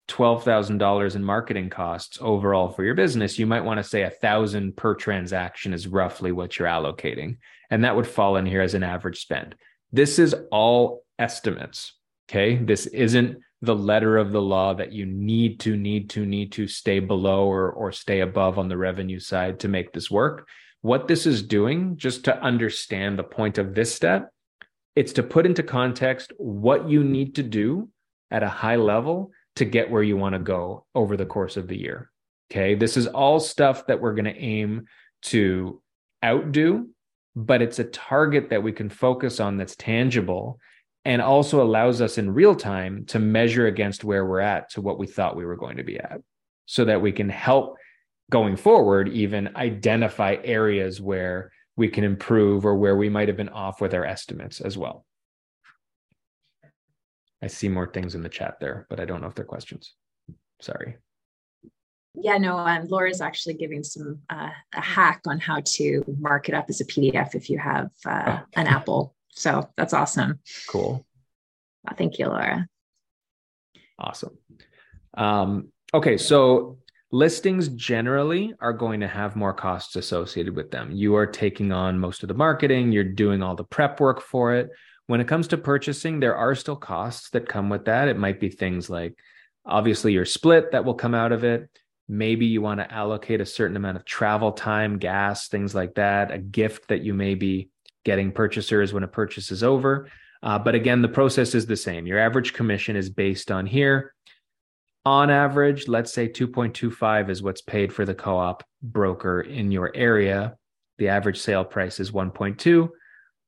$12,000 in marketing costs overall for your business, you might want to say a thousand per transaction is roughly what you're allocating. And that would fall in here as an average spend. This is all estimates. Okay. This isn't the letter of the law that you need to, need to, need to stay below or, or stay above on the revenue side to make this work. What this is doing, just to understand the point of this step, it's to put into context what you need to do at a high level to get where you want to go over the course of the year. Okay. This is all stuff that we're going to aim to outdo, but it's a target that we can focus on that's tangible and also allows us in real time to measure against where we're at to what we thought we were going to be at so that we can help going forward even identify areas where we can improve or where we might have been off with our estimates as well. I see more things in the chat there, but I don't know if they're questions. Sorry. Yeah, no, um, Laura's actually giving some uh, a hack on how to mark it up as a PDF if you have uh, oh. an Apple. So that's awesome. Cool. Well, thank you, Laura. Awesome. Um, okay, so listings generally are going to have more costs associated with them. You are taking on most of the marketing, you're doing all the prep work for it. When it comes to purchasing, there are still costs that come with that. It might be things like obviously your split that will come out of it. Maybe you want to allocate a certain amount of travel time, gas, things like that, a gift that you may be getting purchasers when a purchase is over. Uh, but again, the process is the same. Your average commission is based on here on average, let's say 2.25 is what's paid for the co op broker in your area. The average sale price is 1.2.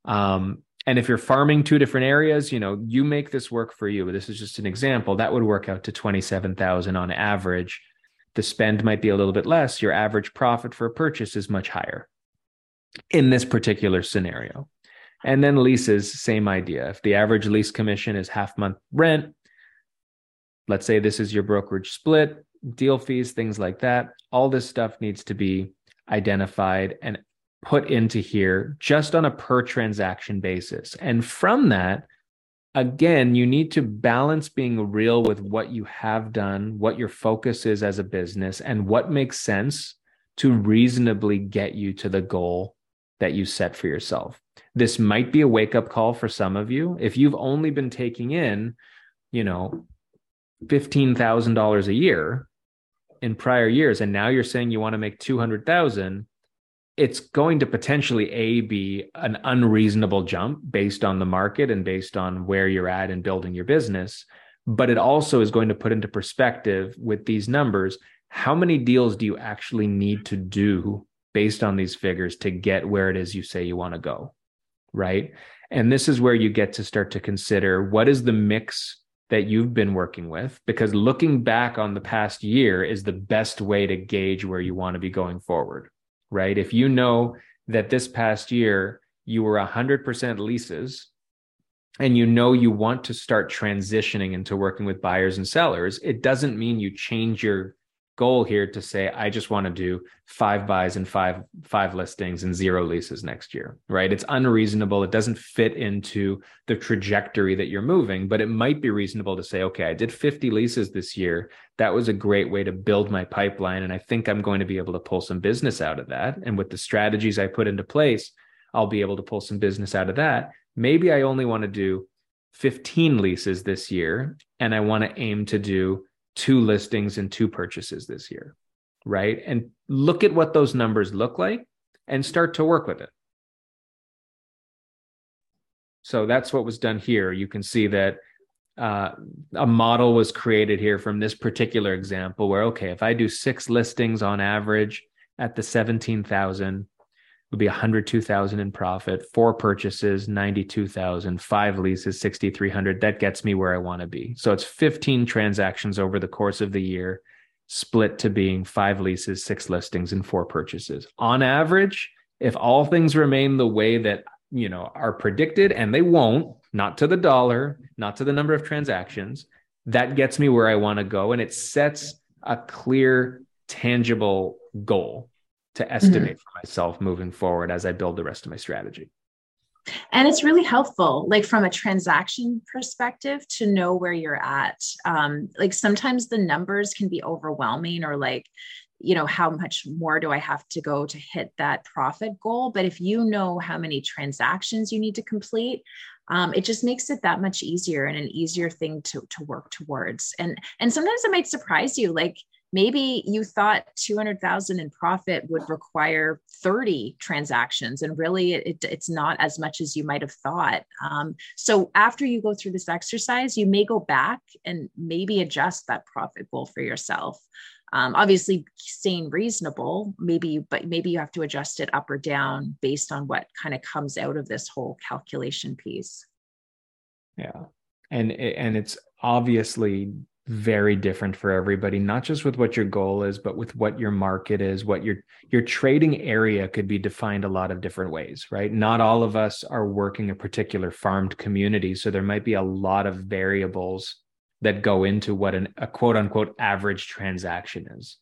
Um, and if you're farming two different areas, you know, you make this work for you. This is just an example. That would work out to 27,000 on average. The spend might be a little bit less. Your average profit for a purchase is much higher in this particular scenario. And then leases, same idea. If the average lease commission is half month rent, let's say this is your brokerage split, deal fees, things like that. All this stuff needs to be identified and put into here just on a per transaction basis. And from that, again, you need to balance being real with what you have done, what your focus is as a business, and what makes sense to reasonably get you to the goal that you set for yourself. This might be a wake up call for some of you. If you've only been taking in, you know, $15,000 a year in prior years and now you're saying you want to make 200,000 it's going to potentially a be an unreasonable jump based on the market and based on where you're at in building your business but it also is going to put into perspective with these numbers how many deals do you actually need to do based on these figures to get where it is you say you want to go right? And this is where you get to start to consider what is the mix that you've been working with because looking back on the past year is the best way to gauge where you want to be going forward right? If you know that this past year you were 100% leases and you know you want to start transitioning into working with buyers and sellers it doesn't mean you change your goal here to say i just want to do five buys and five five listings and zero leases next year right? It's unreasonable. It doesn't fit into the trajectory that you're moving but it might be reasonable to say okay i did 50 leases this year. That was a great way to build my pipeline and i think i'm going to be able to pull some business out of that. And with the strategies i put into place i'll be able to pull some business out of that. Maybe i only want to do 15 leases this year and i want to aim to do two listings and two purchases this year, right? And look at what those numbers look like and start to work with it. So that's what was done here. You can see that uh, a model was created here from this particular example where, okay, if I do six listings on average at the 17,000, would be 102,000 in profit, four purchases, 92,000, five leases, 6,300. That gets me where I want to be. So it's 15 transactions over the course of the year, split to being five leases, six listings, and four purchases. On average, if all things remain the way that you know are predicted, and they won't, not to the dollar, not to the number of transactions, that gets me where I want to go, and it sets a clear, tangible goal to mm-hmm. estimate mm-hmm. for myself moving forward as I build the rest of my strategy. And it's really helpful, like from a transaction perspective, to know where you're at. Um, like sometimes the numbers can be overwhelming, or like, you know, how much more do I have to go to hit that profit goal? But if you know how many transactions you need to complete, um, it just makes it that much easier and an easier thing to to work towards. And and sometimes it might surprise you, like maybe you thought 200,000 in profit would require 30 transactions and really it, it's not as much as you might have thought. Um, so after you go through this exercise, you may go back and maybe adjust that profit goal for yourself. Um, obviously staying reasonable, maybe, but maybe you have to adjust it up or down based on what kind of comes out of this whole calculation piece. Yeah. And, and it's obviously very different for everybody not just with what your goal is but with what your market is what your your trading area could be defined a lot of different ways right not all of us are working a particular farmed community so there might be a lot of variables that go into what an, a quote unquote average transaction is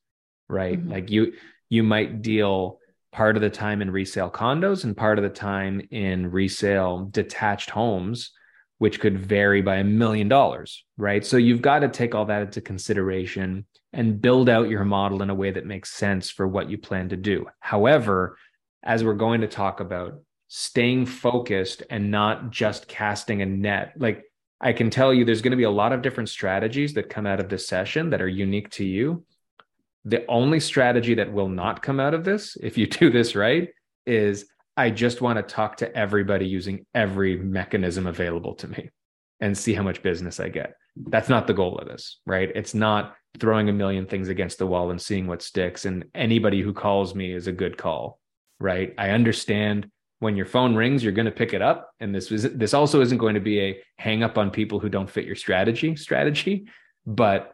right? Mm-hmm. Like you you might deal part of the time in resale condos and part of the time in resale detached homes which could vary by a million dollars, right? So you've got to take all that into consideration and build out your model in a way that makes sense for what you plan to do. However, as we're going to talk about, staying focused and not just casting a net. Like I can tell you, there's going to be a lot of different strategies that come out of this session that are unique to you. The only strategy that will not come out of this, if you do this right, is I just want to talk to everybody using every mechanism available to me and see how much business I get. That's not the goal of this, right? It's not throwing a million things against the wall and seeing what sticks. And anybody who calls me is a good call, right? I understand when your phone rings, you're going to pick it up. And this is this also isn't going to be a hang up on people who don't fit your strategy strategy, but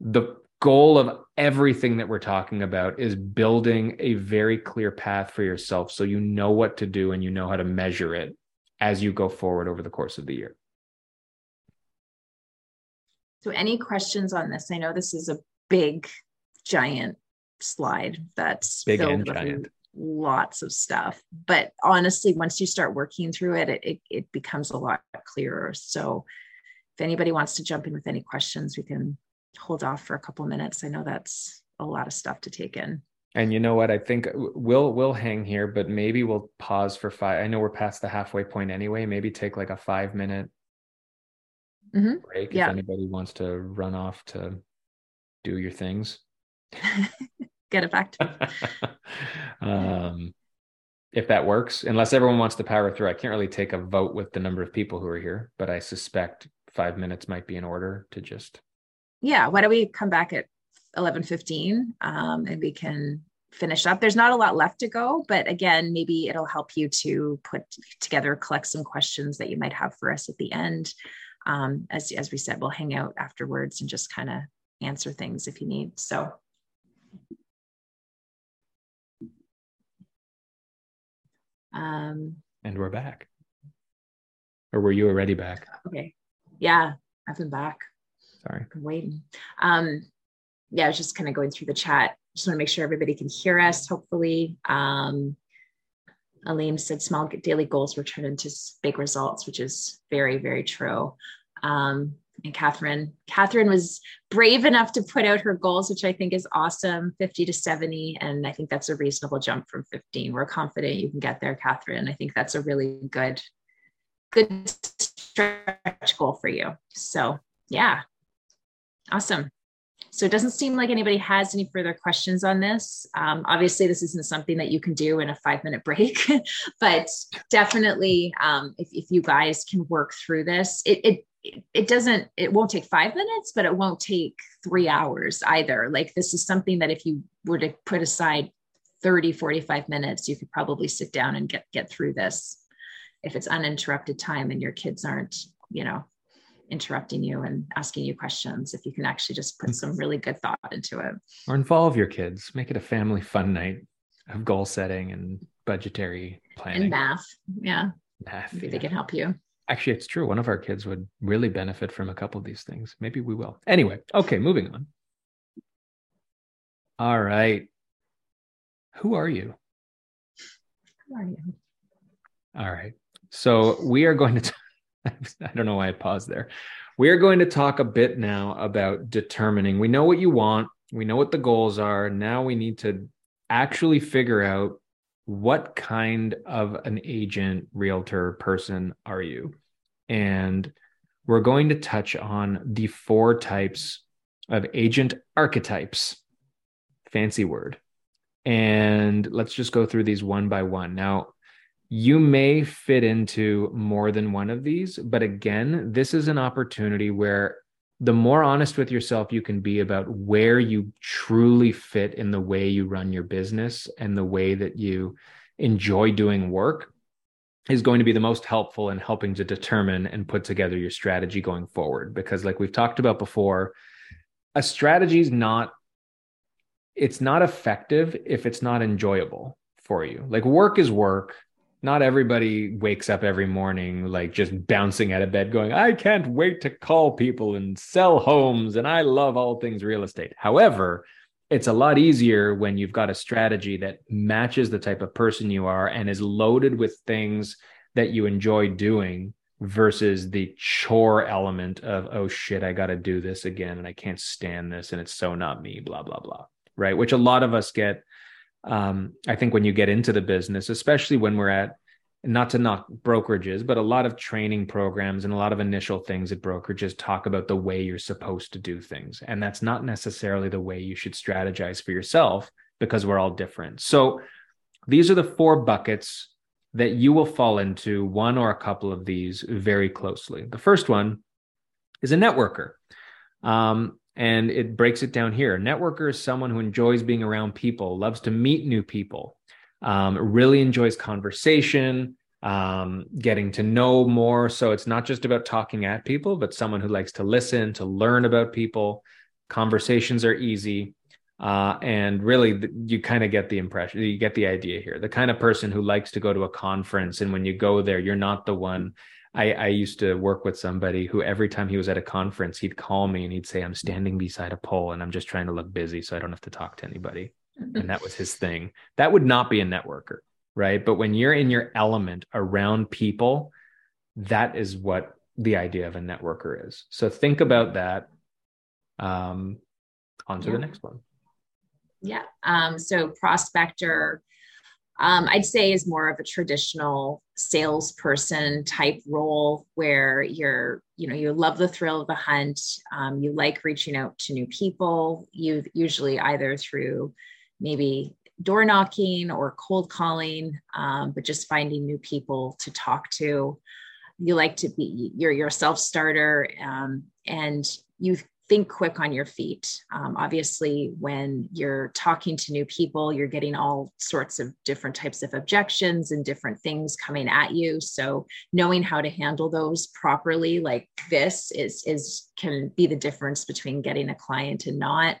the goal of everything that we're talking about is building a very clear path for yourself so you know what to do and you know how to measure it as you go forward over the course of the year. So, any questions on this? I know this is a big, giant slide that's big filled with giant. lots of stuff. But honestly, once you start working through it, it, it, it becomes a lot clearer. So, if anybody wants to jump in with any questions, we can hold off for a couple minutes. I know that's a lot of stuff to take in. And you know what? I think we'll we'll hang here, but maybe we'll pause for five. I know we're past the halfway point anyway. Maybe take like a five minute mm-hmm. break yeah. if anybody wants to run off to do your things. Get it back to um, if that works, unless everyone wants to power through. I can't really take a vote with the number of people who are here, but I suspect five minutes might be in order to just yeah, why don't we come back at 11:15 um, and we can finish up. There's not a lot left to go, but again, maybe it'll help you to put together, collect some questions that you might have for us at the end. Um, as as we said, we'll hang out afterwards and just kind of answer things if you need. So. Um, and we're back. Or were you already back? Okay. Yeah, I've been back. Sorry. I'm waiting. Um, yeah, I was just kind of going through the chat. Just want to make sure everybody can hear us, hopefully. Um, Aline said small daily goals will turn into big results, which is very, very true. Um, and Catherine, Catherine was brave enough to put out her goals, which I think is awesome 50 to 70. And I think that's a reasonable jump from 15. We're confident you can get there, Catherine. I think that's a really good, good stretch goal for you. So yeah, Awesome. So it doesn't seem like anybody has any further questions on this. Um, obviously, this isn't something that you can do in a five minute break, but definitely, um, if, if you guys can work through this, it, it it doesn't it won't take five minutes but it won't take three hours either like this is something that if you were to put aside 30 45 minutes you could probably sit down and get get through this if it's uninterrupted time and your kids aren't you know interrupting you and asking you questions if you can actually just put some mm-hmm. really good thought into it. Or involve your kids make it a family fun night of goal setting and budgetary planning. and math yeah. Math maybe yeah. they can help you. Actually it's true one of our kids would really benefit from a couple of these things. Maybe we will. Anyway okay moving on. All right. Who are you? Who are you? All right. So we are going to t- I don't know why I paused there. We are going to talk a bit now about determining. We know what you want, we know what the goals are. Now we need to actually figure out what kind of an agent, realtor, person are you? And we're going to touch on the four types of agent archetypes. Fancy word. And let's just go through these one by one. Now, you may fit into more than one of these, but again, this is an opportunity where the more honest with yourself you can be about where you truly fit in the way you run your business and the way that you enjoy doing work is going to be the most helpful in helping to determine and put together your strategy going forward. Because like we've talked about before a strategy is not it's not effective if it's not enjoyable for you. Like work is work not everybody wakes up every morning like just bouncing out of bed going i can't wait to call people and sell homes and i love all things real estate. However it's a lot easier when you've got a strategy that matches the type of person you are and is loaded with things that you enjoy doing versus the chore element of oh shit i got to do this again and i can't stand this and it's so not me blah blah blah right? Which a lot of us get um, i think when you get into the business especially when we're at not to knock brokerages but a lot of training programs and a lot of initial things at brokerages talk about the way you're supposed to do things and that's not necessarily the way you should strategize for yourself because we're all different so these are the four buckets that you will fall into one or a couple of these very closely. The first one is a networker. Um, and it breaks it down here. Networker is someone who enjoys being around people, loves to meet new people, um, really enjoys conversation, um, getting to know more. So it's not just about talking at people, but someone who likes to listen, to learn about people. Conversations are easy. Uh, and really, you kind of get the impression, you get the idea here. The kind of person who likes to go to a conference, and when you go there, you're not the one. I, I used to work with somebody who every time he was at a conference, he'd call me and he'd say, I'm standing beside a pole and I'm just trying to look busy so I don't have to talk to anybody. and that was his thing. That would not be a networker, right? But when you're in your element around people, that is what the idea of a networker is. So think about that. Um, on to yeah. the next one. Yeah. Um, so prospector, um, I'd say is more of a traditional salesperson type role where you're, you know, you love the thrill of the hunt. Um, you like reaching out to new people. You usually either through maybe door knocking or cold calling, um, but just finding new people to talk to. You like to be you're your self starter, um, and you think quick on your feet. Um, obviously, when you're talking to new people, you're getting all sorts of different types of objections and different things coming at you. So knowing how to handle those properly, like this, is is can be the difference between getting a client and not.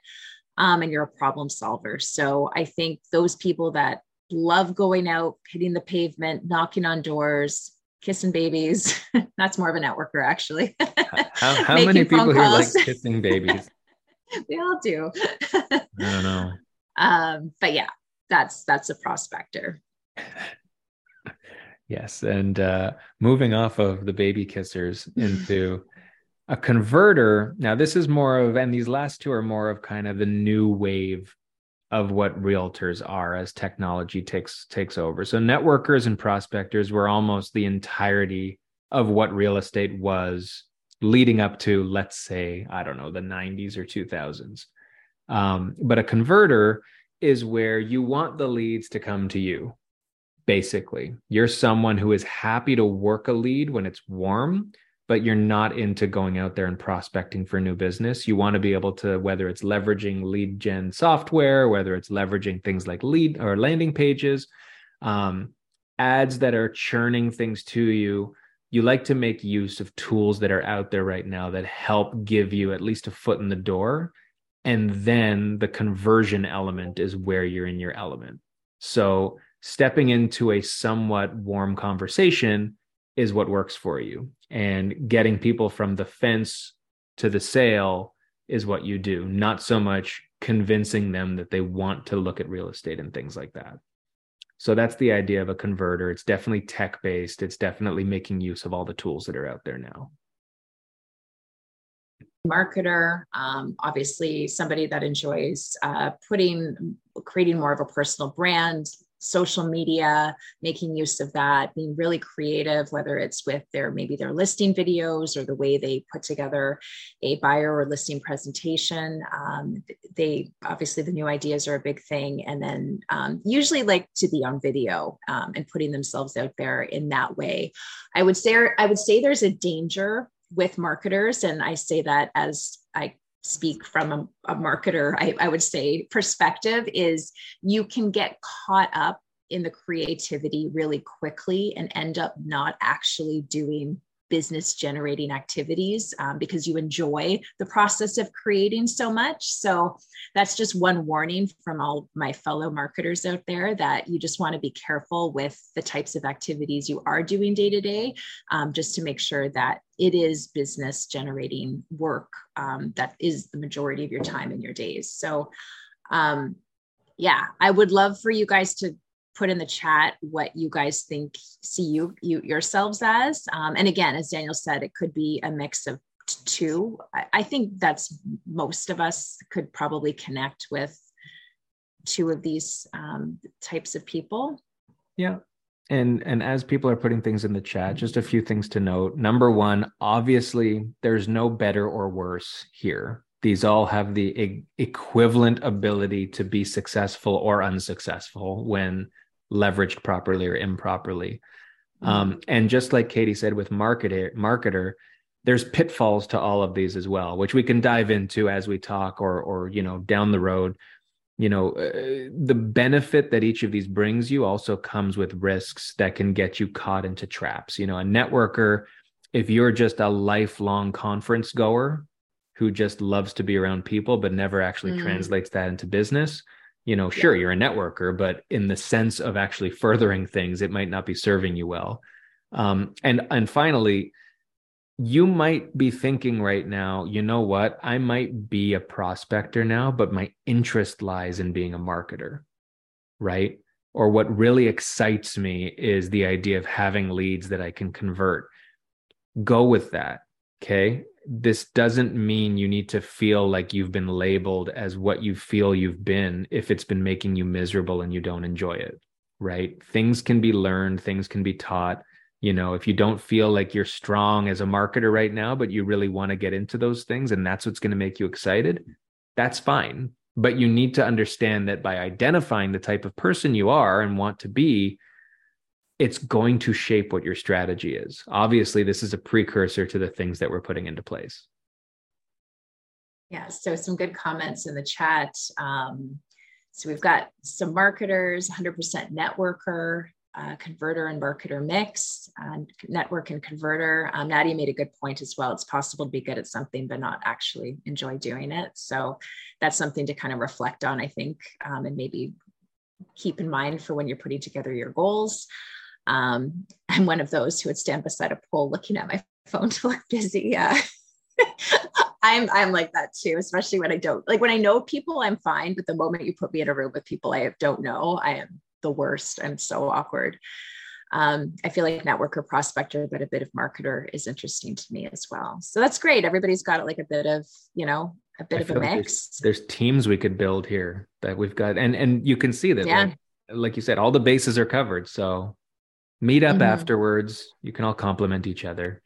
Um, and you're a problem solver. So I think those people that love going out, hitting the pavement, knocking on doors, kissing babies. That's more of a networker, actually. how, how many people here like kissing babies? we all do. I don't know. Um, but yeah, that's that's a prospector. yes, and uh, moving off of the baby kissers into a converter. Now, this is more of, and these last two are more of kind of the new wave of what realtors are as technology takes takes over. So networkers and prospectors were almost the entirety of what real estate was leading up to, let's say, I don't know, the 90s or 2000s. Um, but a converter is where you want the leads to come to you. Basically, you're someone who is happy to work a lead when it's warm but you're not into going out there and prospecting for new business. You want to be able to, whether it's leveraging lead gen software, whether it's leveraging things like lead or landing pages, um, ads that are churning things to you. You like to make use of tools that are out there right now that help give you at least a foot in the door. And then the conversion element is where you're in your element. So stepping into a somewhat warm conversation is what works for you and getting people from the fence to the sale is what you do not so much convincing them that they want to look at real estate and things like that. So that's the idea of a converter. It's definitely tech based it's definitely making use of all the tools that are out there now. Marketer um, obviously somebody that enjoys uh, putting creating more of a personal brand social media, making use of that, being really creative, whether it's with their maybe their listing videos or the way they put together a buyer or listing presentation. Um, they obviously the new ideas are a big thing, and then um, usually like to be on video um, and putting themselves out there in that way. I would say I would say there's a danger with marketers, and I say that as I speak from a, a marketer, I, I would say perspective is you can get caught up in the creativity really quickly and end up not actually doing business generating activities um, because you enjoy the process of creating so much. So that's just one warning from all my fellow marketers out there that you just want to be careful with the types of activities you are doing day to day, um, just to make sure that it is business generating work um, that is the majority of your time in your days. So um, yeah, I would love for you guys to put in the chat what you guys think see you you yourselves as. Um, and again as daniel said it could be a mix of two. I, I, think that's most of us could probably connect with two of these um, types of people. Yeah. And and as people are putting things in the chat just a few things to note. Number one obviously there's no better or worse here. These all have the e- equivalent ability to be successful or unsuccessful when leveraged properly or improperly. Mm-hmm. Um, and just like Katie said with marketer, marketer, there's pitfalls to all of these as well, which we can dive into as we talk or or you know down the road. You know, uh, the benefit that each of these brings you also comes with risks that can get you caught into traps. You know, a networker, if you're just a lifelong conference goer, who just loves to be around people but never actually mm. translates that into business you know sure you're a networker but in the sense of actually furthering things it might not be serving you well. Um, and and finally you might be thinking right now you know what? I might be a prospector now but my interest lies in being a marketer right? Or what really excites me is the idea of having leads that i can convert. Go with that okay this doesn't mean you need to feel like you've been labeled as what you feel you've been if it's been making you miserable and you don't enjoy it right? Things can be learned things can be taught. You know if you don't feel like you're strong as a marketer right now but you really want to get into those things and that's what's going to make you excited that's fine. But you need to understand that by identifying the type of person you are and want to be it's going to shape what your strategy is. Obviously, this is a precursor to the things that we're putting into place. Yeah, so some good comments in the chat. Um, so we've got some marketers, 100% networker, uh, converter and marketer mix, uh, network and converter. Um, Nadia made a good point as well. It's possible to be good at something, but not actually enjoy doing it. So that's something to kind of reflect on, I think, um, and maybe keep in mind for when you're putting together your goals. Um, I'm one of those who would stand beside a pole looking at my phone to look busy. Yeah. I'm I'm like that too, especially when I don't like when I know people, I'm fine. But the moment you put me in a room with people I don't know, I am the worst. I'm so awkward. Um, I feel like networker prospector, but a bit of marketer is interesting to me as well. So that's great. Everybody's got like a bit of, you know, a bit I of a mix. There's, there's, teams we could build here that we've got, and and you can see that, yeah. like, like you said, all the bases are covered. So meet up mm-hmm. afterwards. You can all compliment each other.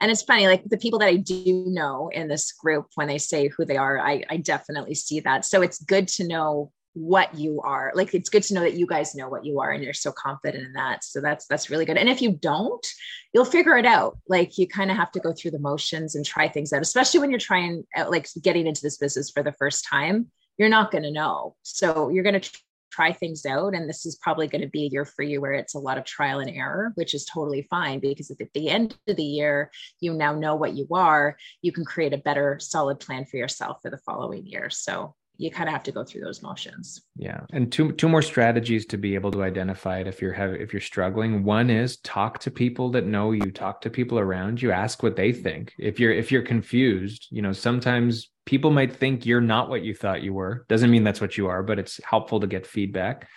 And it's funny like the people that i do know in this group when they say who they are i, I definitely see that. So it's good to know what you are. Like it's good to know that you guys know what you are and you're so confident in that. So that's that's really good. And if you don't you'll figure it out. Like you kind of have to go through the motions and try things out especially when you're trying uh, like getting into this business for the first time. You're not going to know. So you're going to try things out. And this is probably going to be a year for you where it's a lot of trial and error, which is totally fine because if at the end of the year you now know what you are, you can create a better solid plan for yourself for the following year. So you kind of have to go through those motions. Yeah, and two two more strategies to be able to identify it if you're have, if you're struggling. One is talk to people that know you, talk to people around you, ask what they think. If you're if you're confused, you know, sometimes people might think you're not what you thought you were. Doesn't mean that's what you are, but it's helpful to get feedback.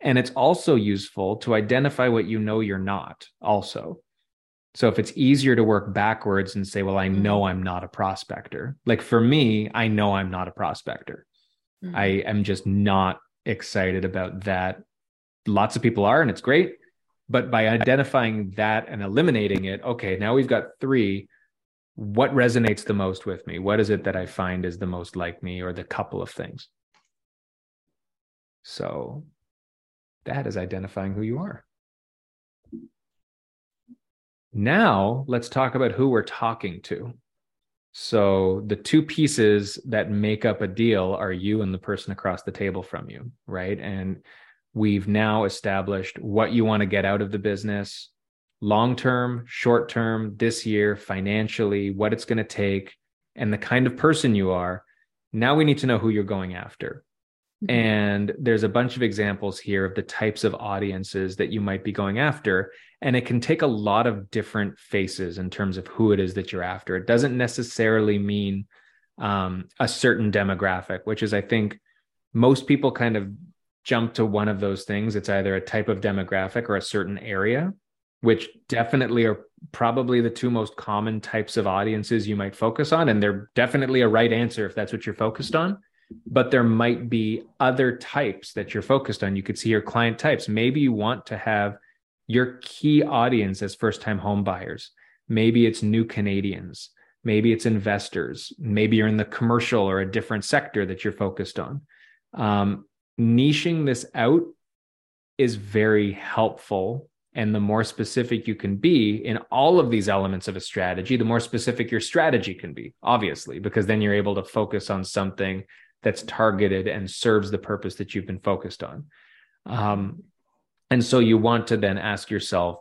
And it's also useful to identify what you know you're not also. So if it's easier to work backwards and say, well, I know mm-hmm. I'm not a prospector. Like for me, I know I'm not a prospector. Mm-hmm. I am just not excited about that. Lots of people are, and it's great. But by identifying that and eliminating it, okay, now we've got three. What resonates the most with me? What is it that I find is the most like me, or the couple of things? So that is identifying who you are. Now let's talk about who we're talking to. So the two pieces that make up a deal are you and the person across the table from you, right? And we've now established what you want to get out of the business long term, short term, this year, financially, what it's going to take, and the kind of person you are. Now we need to know who you're going after. Mm-hmm. And there's a bunch of examples here of the types of audiences that you might be going after. And it can take a lot of different faces in terms of who it is that you're after. It doesn't necessarily mean um, a certain demographic, which is, I think, most people kind of jump to one of those things. It's either a type of demographic or a certain area, which definitely are probably the two most common types of audiences you might focus on. And they're definitely a right answer if that's what you're focused on. But there might be other types that you're focused on. You could see your client types. Maybe you want to have your key audience as first time home buyers. Maybe it's new Canadians. Maybe it's investors. Maybe you're in the commercial or a different sector that you're focused on. Um, niching this out is very helpful. And the more specific you can be in all of these elements of a strategy, the more specific your strategy can be, obviously, because then you're able to focus on something that's targeted and serves the purpose that you've been focused on. Um, and so you want to then ask yourself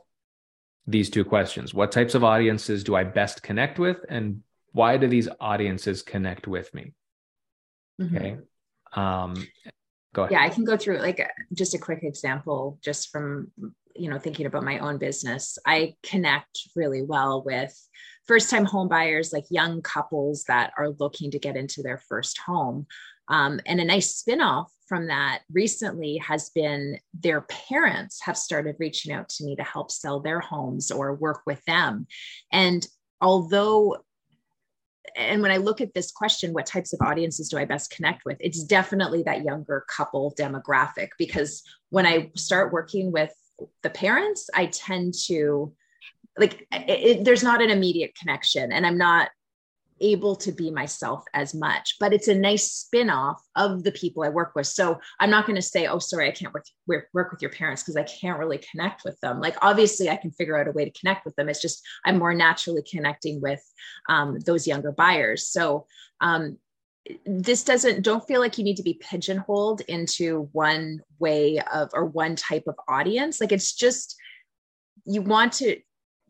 these two questions What types of audiences do I best connect with? And why do these audiences connect with me? Mm-hmm. Okay. Um, go ahead. Yeah, I can go through like just a quick example just from, you know, thinking about my own business. I connect really well with first time home buyers, like young couples that are looking to get into their first home. Um, and a nice spinoff from that recently has been their parents have started reaching out to me to help sell their homes or work with them. And although and when I look at this question, what types of audiences do I best connect with? It's definitely that younger couple demographic because when I start working with the parents, I tend to like it, it, there's not an immediate connection, and I'm not able to be myself as much but it's a nice spin-off of the people i work with. So i'm not going to say oh sorry i can't work work, work with your parents because i can't really connect with them. Like obviously i can figure out a way to connect with them. It's just i'm more naturally connecting with um, those younger buyers. So um, this doesn't don't feel like you need to be pigeonholed into one way of or one type of audience. Like it's just you want to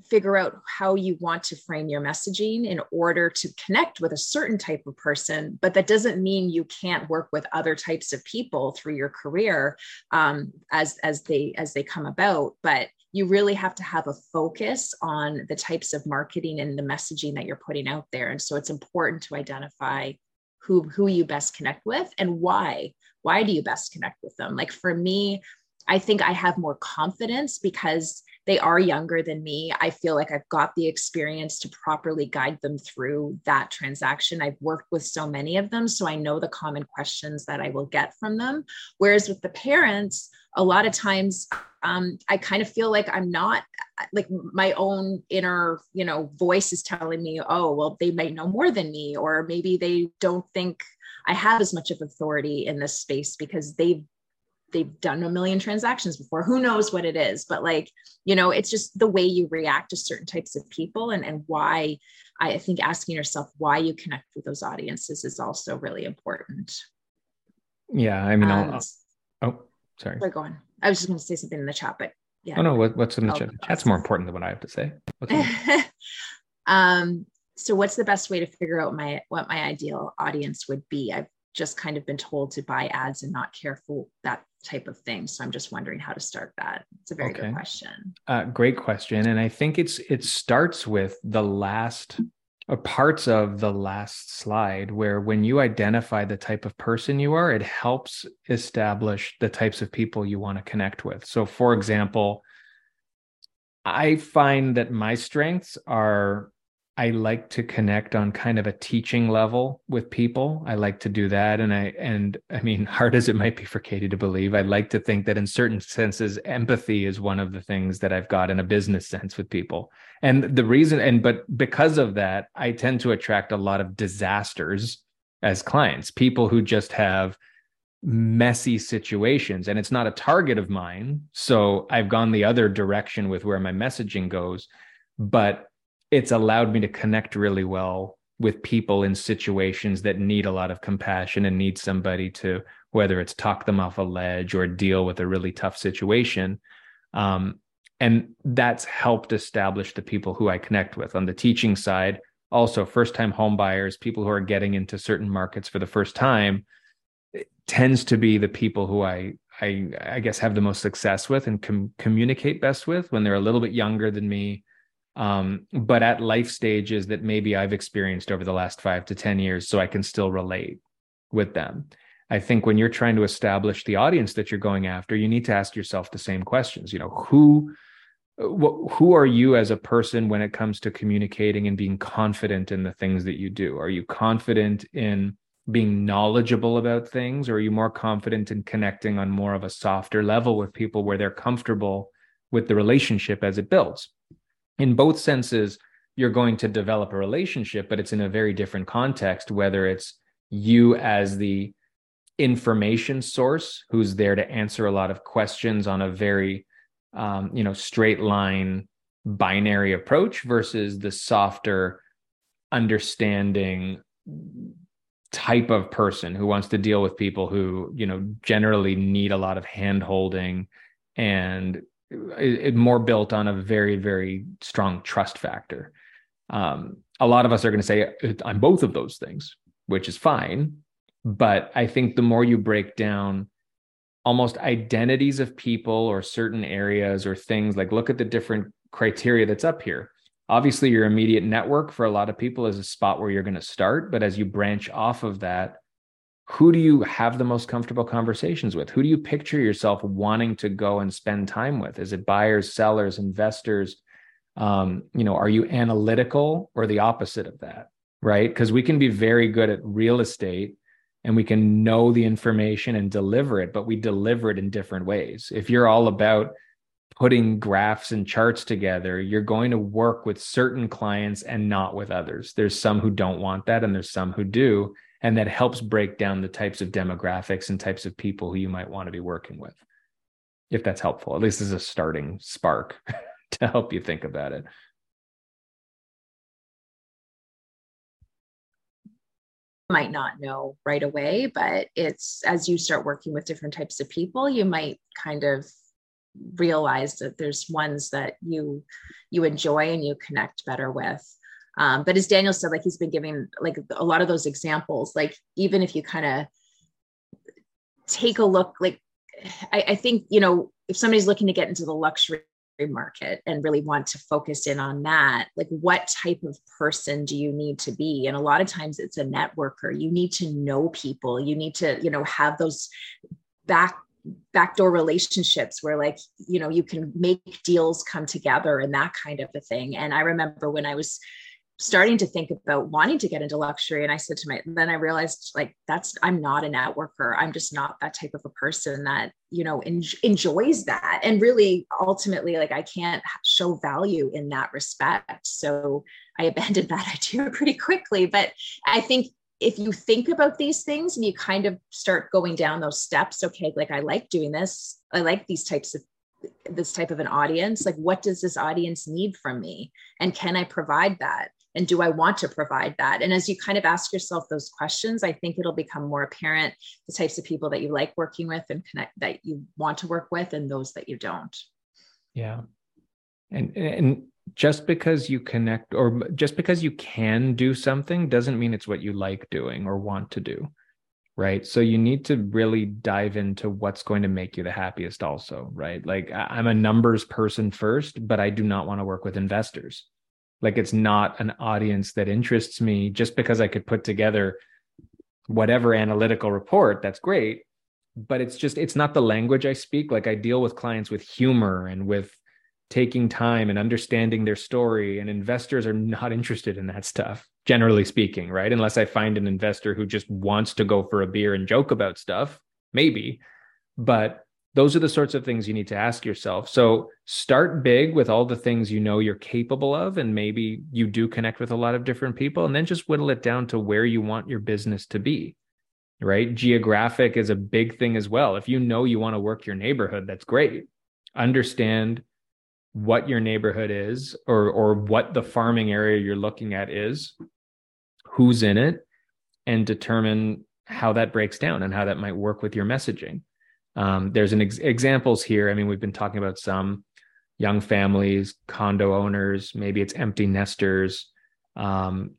figure out how you want to frame your messaging in order to connect with a certain type of person but that doesn't mean you can't work with other types of people through your career um, as as they as they come about. But you really have to have a focus on the types of marketing and the messaging that you're putting out there. And so it's important to identify who who you best connect with and why why do you best connect with them? Like for me i think i have more confidence because they are younger than me. I feel like I've got the experience to properly guide them through that transaction. I've worked with so many of them, so I know the common questions that I will get from them. Whereas with the parents, a lot of times um, I kind of feel like I'm not like my own inner, you know, voice is telling me, oh, well, they might know more than me, or maybe they don't think I have as much of authority in this space because they've they've done a million transactions before. Who knows what it is but like you know it's just the way you react to certain types of people and and why i think asking yourself why you connect with those audiences is also really important. Yeah i mean um, oh sorry. go on. I was just going to say something in the chat but yeah. Oh no what, what's in the chat? that's more important than what i have to say. Okay. um so what's the best way to figure out my what my ideal audience would be? I've just kind of been told to buy ads and not care for that type of thing. So I'm just wondering how to start that. It's a very okay. good question. Uh, great question, and I think it's it starts with the last or parts of the last slide where when you identify the type of person you are, it helps establish the types of people you want to connect with. So, for example, I find that my strengths are I like to connect on kind of a teaching level with people. I like to do that. And I, and I mean, hard as it might be for Katie to believe, I like to think that in certain senses, empathy is one of the things that I've got in a business sense with people. And the reason, and but because of that, I tend to attract a lot of disasters as clients, people who just have messy situations. And it's not a target of mine. So I've gone the other direction with where my messaging goes. But it's allowed me to connect really well with people in situations that need a lot of compassion and need somebody to whether it's talk them off a ledge or deal with a really tough situation. Um, and that's helped establish the people who i connect with. On the teaching side also first time homebuyers people who are getting into certain markets for the first time tends to be the people who i i, I guess have the most success with and com- communicate best with when they're a little bit younger than me um, but at life stages that maybe I've experienced over the last five to 10 years, so I can still relate with them. I think when you're trying to establish the audience that you're going after, you need to ask yourself the same questions. You know, who who are you as a person when it comes to communicating and being confident in the things that you do? Are you confident in being knowledgeable about things or are you more confident in connecting on more of a softer level with people where they're comfortable with the relationship as it builds? In both senses, you're going to develop a relationship, but it's in a very different context, whether it's you as the information source who's there to answer a lot of questions on a very um, you know straight line binary approach versus the softer understanding type of person who wants to deal with people who you know generally need a lot of hand holding and it, more built on a very very strong trust factor um, a lot of us are going to say i'm both of those things which is fine but I think the more you break down almost identities of people or certain areas or things, like look at the different criteria that's up here. Obviously, your immediate network for a lot of people is a spot where you're going to start. But as you branch off of that, who do you have the most comfortable conversations with? Who do you picture yourself wanting to go and spend time with? Is it buyers, sellers, investors? Um, you know, are you analytical or the opposite of that? Right. Because we can be very good at real estate and we can know the information and deliver it, but we deliver it in different ways. If you're all about putting graphs and charts together, you're going to work with certain clients and not with others. There's some who don't want that, and there's some who do. And that helps break down the types of demographics and types of people who you might want to be working with. If that's helpful, at least as a starting spark to help you think about it. might not know right away, but it's as you start working with different types of people, you might kind of realize that there's ones that you you enjoy and you connect better with. Um, but as Daniel said, like he's been giving like a lot of those examples, like even if you kind of take a look, like I, I think, you know, if somebody's looking to get into the luxury market and really want to focus in on that like what type of person do you need to be? And a lot of times it's a networker. You need to know people. You need to you know have those back backdoor relationships where like you know you can make deals come together and that kind of a thing. And i remember when i was starting to think about wanting to get into luxury. And i said to my then i realized like that's i'm not a networker. I'm just not that type of a person that you know en- enjoys that. And really ultimately like i can't show value in that respect. So i abandoned that idea pretty quickly. But i think if you think about these things and you kind of start going down those steps okay like i like doing this. I like these types of this type of an audience. Like what does this audience need from me? And can i provide that and do i want to provide that? And as you kind of ask yourself those questions i think it'll become more apparent the types of people that you like working with and connect that you want to work with and those that you don't. Yeah. And and just because you connect or just because you can do something doesn't mean it's what you like doing or want to do right? So you need to really dive into what's going to make you the happiest also right? Like i'm a numbers person first but i do not want to work with investors like it's not an audience that interests me just because I could put together whatever analytical report. That's great. But it's just, it's not the language I speak. Like I deal with clients with humor and with taking time and understanding their story. And investors are not interested in that stuff, generally speaking, right? Unless I find an investor who just wants to go for a beer and joke about stuff, maybe. But those are the sorts of things you need to ask yourself. So start big with all the things you know you're capable of, and maybe you do connect with a lot of different people, and then just whittle it down to where you want your business to be. Right. Geographic is a big thing as well. If you know you want to work your neighborhood, that's great. Understand what your neighborhood is or or what the farming area you're looking at is, who's in it, and determine how that breaks down and how that might work with your messaging um, there's an ex- examples here. I mean, we've been talking about some young families, condo owners, maybe it's empty nesters. Um,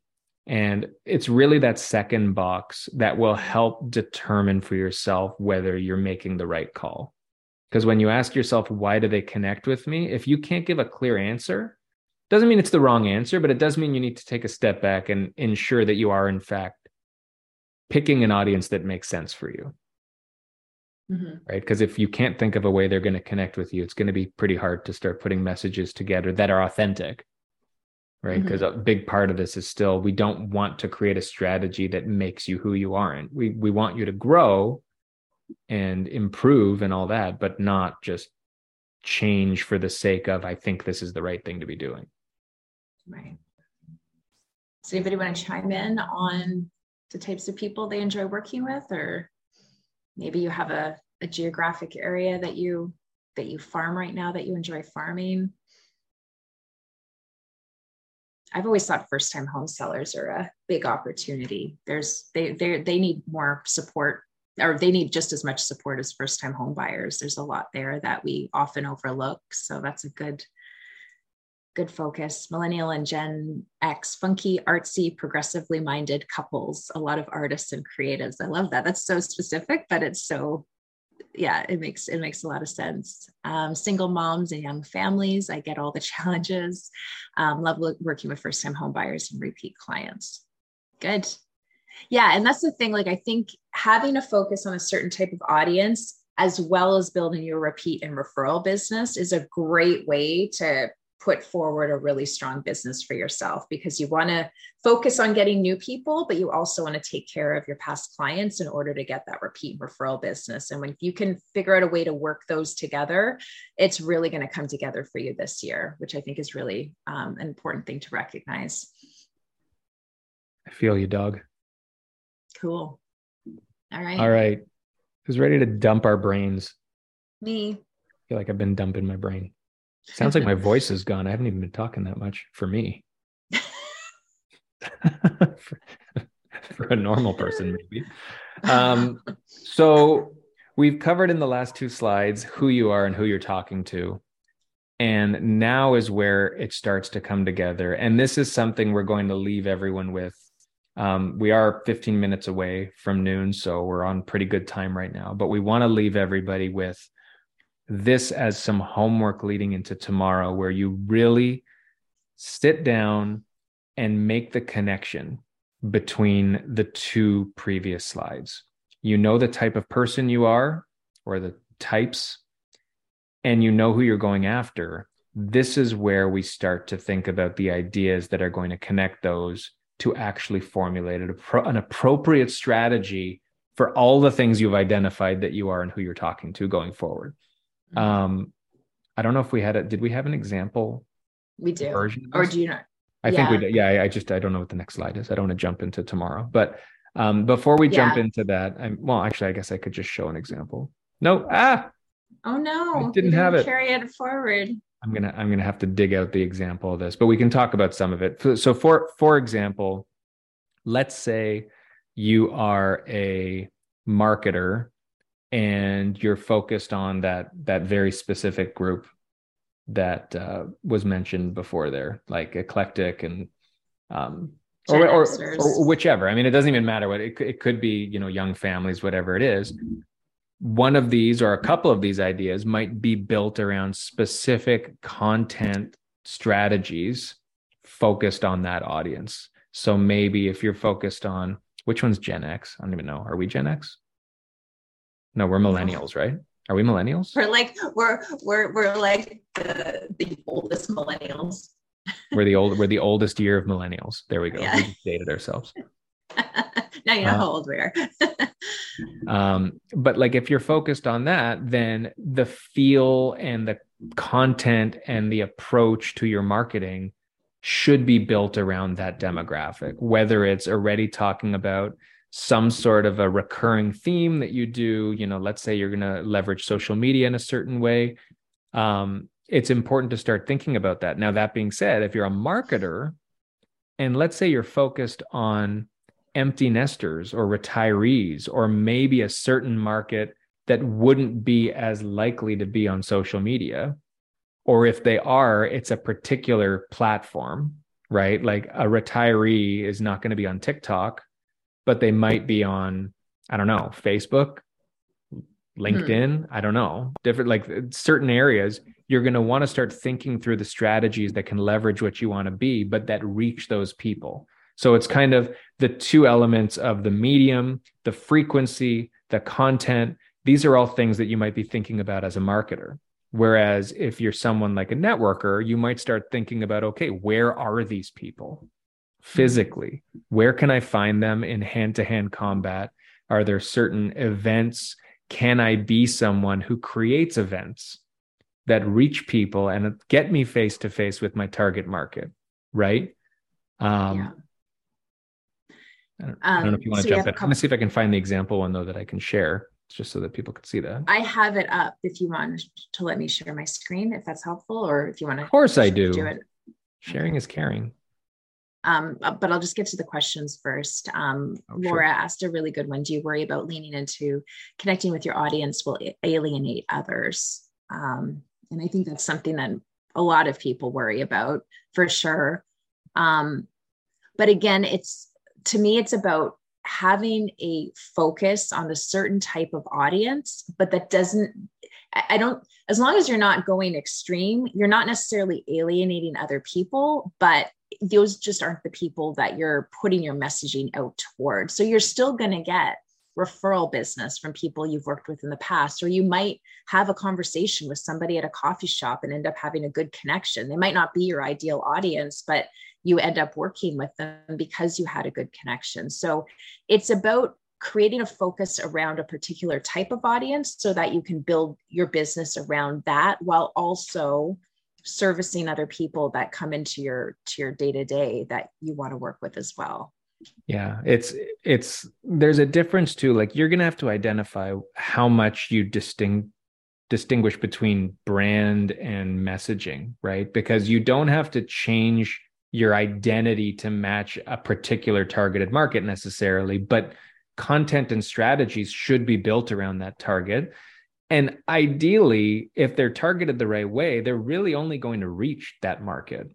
and it's really that second box that will help determine for yourself whether you're making the right call. Because when you ask yourself, why do they connect with me? If you can't give a clear answer, doesn't mean it's the wrong answer, but it does mean you need to take a step back and ensure that you are, in fact, picking an audience that makes sense for you. Mm-hmm. Right. Because if you can't think of a way they're going to connect with you, it's going to be pretty hard to start putting messages together that are authentic. Right. Because mm-hmm. a big part of this is still we don't want to create a strategy that makes you who you aren't. We we want you to grow and improve and all that, but not just change for the sake of I think this is the right thing to be doing. Right. Does anybody want to chime in on the types of people they enjoy working with, or maybe you have a, a geographic area that you that you farm right now that you enjoy farming? I've always thought first time home sellers are a big opportunity. There's they they they need more support or they need just as much support as first time home buyers. There's a lot there that we often overlook. So that's a good good focus. Millennial and Gen X, funky, artsy, progressively minded couples, a lot of artists and creatives. I love that. That's so specific, but it's so yeah, it makes it makes a lot of sense. Um, single moms and young families, I get all the challenges. Um, love working with first time home buyers and repeat clients. Good. Yeah. And that's the thing. Like, I think having a focus on a certain type of audience, as well as building your repeat and referral business, is a great way to put forward a really strong business for yourself because you want to focus on getting new people, but you also want to take care of your past clients in order to get that repeat referral business. And when you can figure out a way to work those together, it's really going to come together for you this year, which I think is really um, an important thing to recognize. I feel you, Doug. Cool. All right. All right. Who's ready to dump our brains? Me. I feel like I've been dumping my brain. Sounds like my voice is gone. I haven't even been talking that much for me. for, for, a normal person, maybe. Um, so we've covered in the last two slides who you are and who you're talking to. And now is where it starts to come together. And this is something we're going to leave everyone with um, we are 15 minutes away from noon, so we're on pretty good time right now. But we want to leave everybody with this as some homework leading into tomorrow, where you really sit down and make the connection between the two previous slides. You know the type of person you are, or the types, and you know who you're going after. This is where we start to think about the ideas that are going to connect those to actually formulate an, appropriate strategy for all the things you've identified that you are and who you're talking to going forward. Um, I don't know if we had it. Did we have an example? We do. Version or do you not? I yeah. think we did. Yeah. I, I just, I don't know what the next slide is. I don't want to jump into tomorrow, but um, before we yeah. jump into that, I'm, well, actually, I guess I could just show an example. No, ah, oh no, I didn't, didn't have it. Carry it forward. I'm gonna I'm gonna have to dig out the example of this, but we can talk about some of it. So for for example, let's say you are a marketer and you're focused on that that very specific group that uh, was mentioned before there, like eclectic and um, or, or, or, whichever. I mean, it doesn't even matter what it, it could be, you know, young families, whatever it is one of these or a couple of these ideas might be built around specific content strategies focused on that audience. So maybe if you're focused on which one's Gen X? I don't even know. Are we Gen X? No, we're millennials, right? Are we millennials? We're like we're we're we're like the the oldest millennials. we're the old we're the oldest year of millennials. There we go. Yeah. We dated ourselves. now you know uh, how old we are. um, but like if you're focused on that, then the feel and the content and the approach to your marketing should be built around that demographic, whether it's already talking about some sort of a recurring theme that you do, you know, let's say you're going to leverage social media in a certain way. Um, it's important to start thinking about that. Now, that being said, if you're a marketer and let's say you're focused on empty nesters or retirees, or maybe a certain market that wouldn't be as likely to be on social media. Or if they are, it's a particular platform, right? Like a retiree is not going to be on TikTok, but they might be on, I don't know, Facebook, LinkedIn, hmm. I don't know, different like certain areas, you're going to want to start thinking through the strategies that can leverage what you want to be, but that reach those people. So it's kind of the two elements of the medium, the frequency, the content. These are all things that you might be thinking about as a marketer. Whereas if you're someone like a networker, you might start thinking about, okay, where are these people physically? Where can I find them in hand to hand combat? Are there certain events? Can I be someone who creates events that reach people and get me face to face with my target market? Right. Um, yeah. I don't, I don't, know if you want to so jump in. I'm going to see if I can find the example one though that I can share just so that people can see that. I have it up if you want to let me share my screen, if that's helpful, or if you want to. Of course, I do. do it. Sharing is caring. Um, uh, but I'll just get to the questions first. Um, oh, Laura sure. asked a really good one. Do you worry about leaning into connecting with your audience will alienate others? Um, and I think that's something that a lot of people worry about for sure. Um, but again, it's to me, it's about having a focus on a certain type of audience, but that doesn't, I don't, as long as you're not going extreme, you're not necessarily alienating other people, but those just aren't the people that you're putting your messaging out toward. So you're still going to get referral business from people you've worked with in the past, or you might have a conversation with somebody at a coffee shop and end up having a good connection. They might not be your ideal audience, but you end up working with them because you had a good connection. So it's about creating a focus around a particular type of audience so that you can build your business around that while also servicing other people that come into your to your day to day that you want to work with as well. Yeah it's it's there's a difference too like you're gonna have to identify how much you distinct distinguish between brand and messaging right? Because you don't have to change your identity to match a particular targeted market necessarily, but content and strategies should be built around that target. And ideally, if they're targeted the right way, they're really only going to reach that market,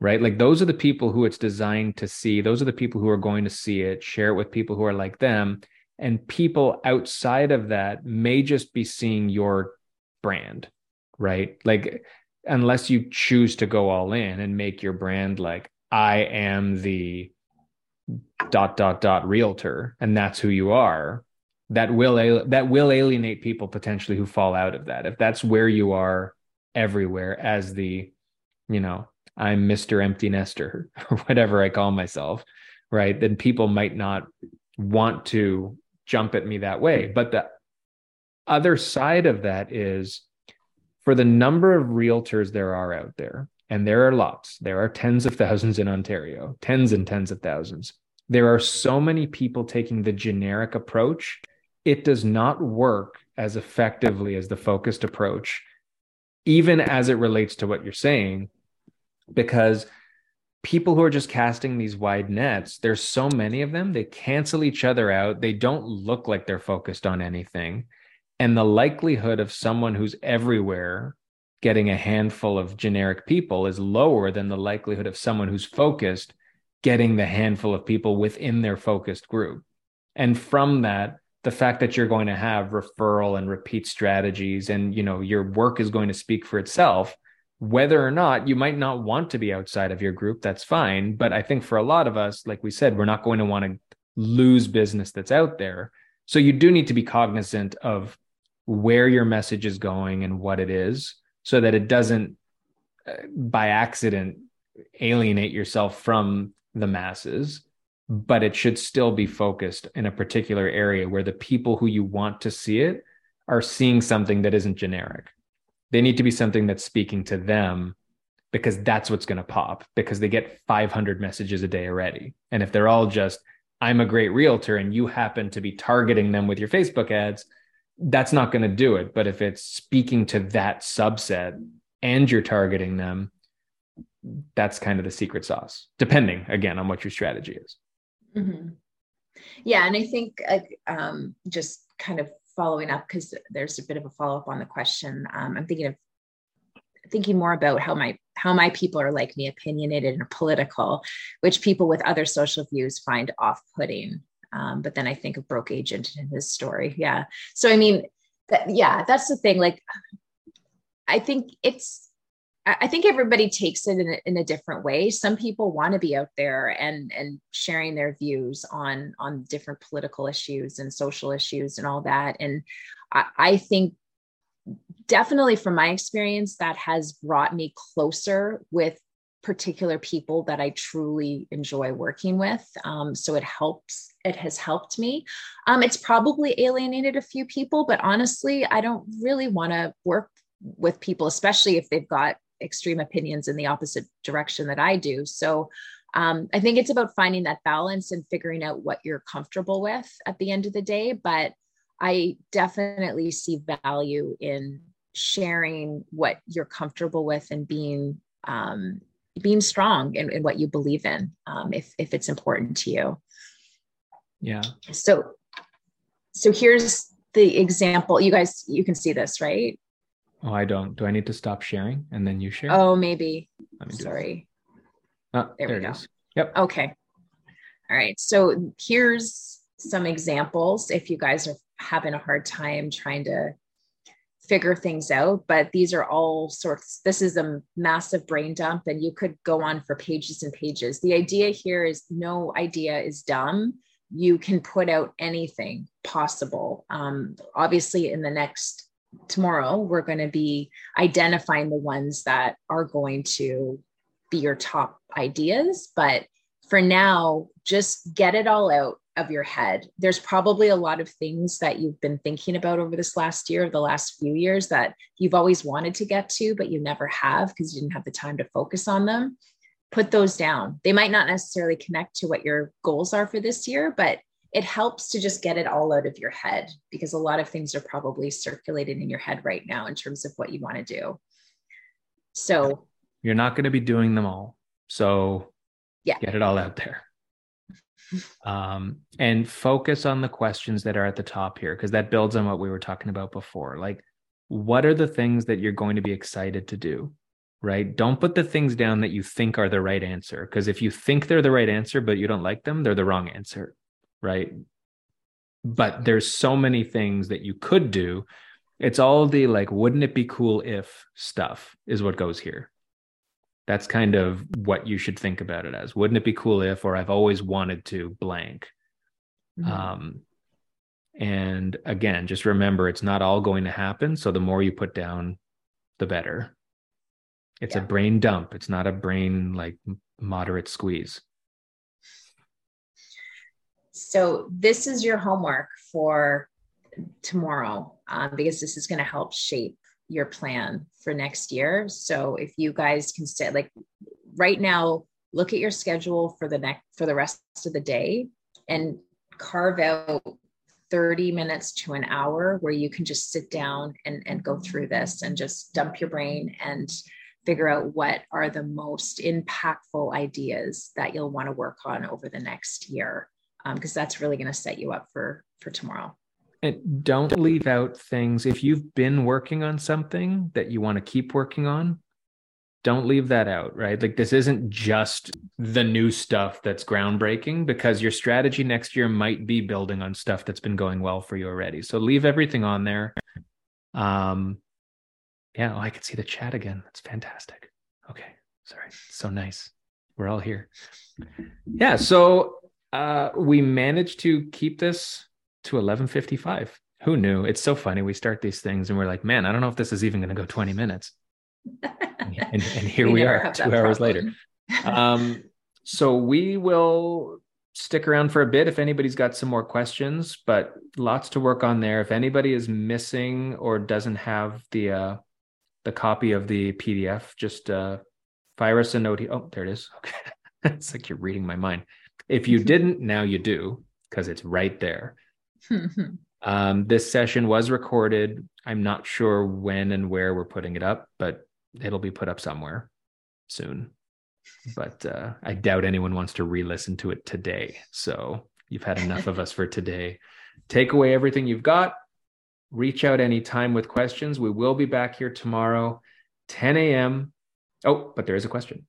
right? Like those are the people who it's designed to see. Those are the people who are going to see it, share it with people who are like them. And people outside of that may just be seeing your brand, right? Like unless you choose to go all in and make your brand like I am the dot dot dot realtor and that's who you are that will that will alienate people potentially who fall out of that. If that's where you are everywhere as the you know i'm mr empty nester or whatever i call myself right then people might not want to jump at me that way. But the other side of that is for the number of realtors there are out there, and there are lots, there are tens of thousands in Ontario, tens and tens of thousands. There are so many people taking the generic approach. It does not work as effectively as the focused approach, even as it relates to what you're saying, because people who are just casting these wide nets, there's so many of them, they cancel each other out. They don't look like they're focused on anything. And the likelihood of someone who's everywhere getting a handful of generic people is lower than the likelihood of someone who's focused getting the handful of people within their focused group. And from that, the fact that you're going to have referral and repeat strategies and you know your work is going to speak for itself whether or not you might not want to be outside of your group that's fine. But i think for a lot of us like we said we're not going to want to lose business that's out there. So you do need to be cognizant of where your message is going and what it is so that it doesn't uh, by accident alienate yourself from the masses but it should still be focused in a particular area where the people who you want to see it are seeing something that isn't generic. They need to be something that's speaking to them because that's what's going to pop because they get 500 messages a day already. And if they're all just i'm a great realtor and you happen to be targeting them with your facebook ads that's not going to do it. But if it's speaking to that subset and you're targeting them, that's kind of the secret sauce, depending again on what your strategy is. Mm-hmm. Yeah. And I think uh, um, just kind of following up, because there's a bit of a follow up on the question. Um, I'm thinking of thinking more about how my how my people are like me opinionated and political which people with other social views find off-putting um, but then I think of Broke Agent and his story. Yeah. So, I mean, that, yeah, that's the thing. Like, I think it's, I think everybody takes it in a, in a different way. Some people want to be out there and and sharing their views on on different political issues and social issues and all that. And I, I think definitely from my experience, that has brought me closer with particular people that I truly enjoy working with. Um, so it helps, it has helped me. Um, it's probably alienated a few people, but honestly, I don't really want to work with people, especially if they've got extreme opinions in the opposite direction that I do. So um, I think it's about finding that balance and figuring out what you're comfortable with at the end of the day. But I definitely see value in sharing what you're comfortable with and being um, being strong in, in, what you believe in um, if if it's important to you. Yeah. So so here's the example. You guys you can see this right? Oh i don't. Do i need to stop sharing and then you share? Oh maybe. Sorry. Oh, there, there we go. is. yep. Okay. All right. So here's some examples if you guys are having a hard time trying to figure things out but these are all sorts this is a massive brain dump and you could go on for pages and pages. The idea here is no idea is dumb. You can put out anything possible. Um, obviously in the next tomorrow we're going to be identifying the ones that are going to be your top ideas but for now just get it all out of your head. There's probably a lot of things that you've been thinking about over this last year, the last few years that you've always wanted to get to, but you never have because you didn't have the time to focus on them. Put those down. They might not necessarily connect to what your goals are for this year, but it helps to just get it all out of your head because a lot of things are probably circulating in your head right now in terms of what you want to do. So you're not going to be doing them all. So yeah, get it all out there um, and focus on the questions that are at the top here because that builds on what we were talking about before. Like what are the things that you're going to be excited to do right? Don't put the things down that you think are the right answer because if you think they're the right answer but you don't like them they're the wrong answer right? But there's so many things that you could do. It's all the like wouldn't it be cool if stuff is what goes here that's kind of what you should think about it as. Wouldn't it be cool if or i've always wanted to blank? Mm-hmm. um, and again just remember it's not all going to happen. So the more you put down the better. It's yeah. a brain dump. It's not a brain like moderate squeeze. So this is your homework for tomorrow um, because this is going to help shape your plan for next year. So if you guys can say like right now, look at your schedule for the next for the rest of the day and carve out 30 minutes to an hour where you can just sit down and, and go through this and just dump your brain and figure out what are the most impactful ideas that you'll want to work on over the next year because um, that's really going to set you up for for tomorrow and don't leave out things. If you've been working on something that you want to keep working on don't leave that out right? Like this isn't just the new stuff that's groundbreaking because your strategy next year might be building on stuff that's been going well for you already. So leave everything on there. Um yeah oh, i can see the chat again. That's fantastic. Okay sorry. So nice. We're all here. Yeah so uh we managed to keep this to 11:55. Who knew? It's so funny. We start these things and we're like, man, I don't know if this is even going to go 20 minutes. and, and, here we, we are, two hours later. Um, so we will stick around for a bit if anybody's got some more questions, but lots to work on there. If anybody is missing or doesn't have the uh, the copy of the PDF, just uh, fire us a note. Oh, there it is. Okay, it's like you're reading my mind. If you didn't, now you do because it's right there. um, this session was recorded. I'm not sure when and where we're putting it up, but it'll be put up somewhere soon. But uh, I doubt anyone wants to re listen to it today. So you've had enough of us for today. Take away everything you've got. Reach out anytime with questions. We will be back here tomorrow, 10 a.m. Oh, but there is a question.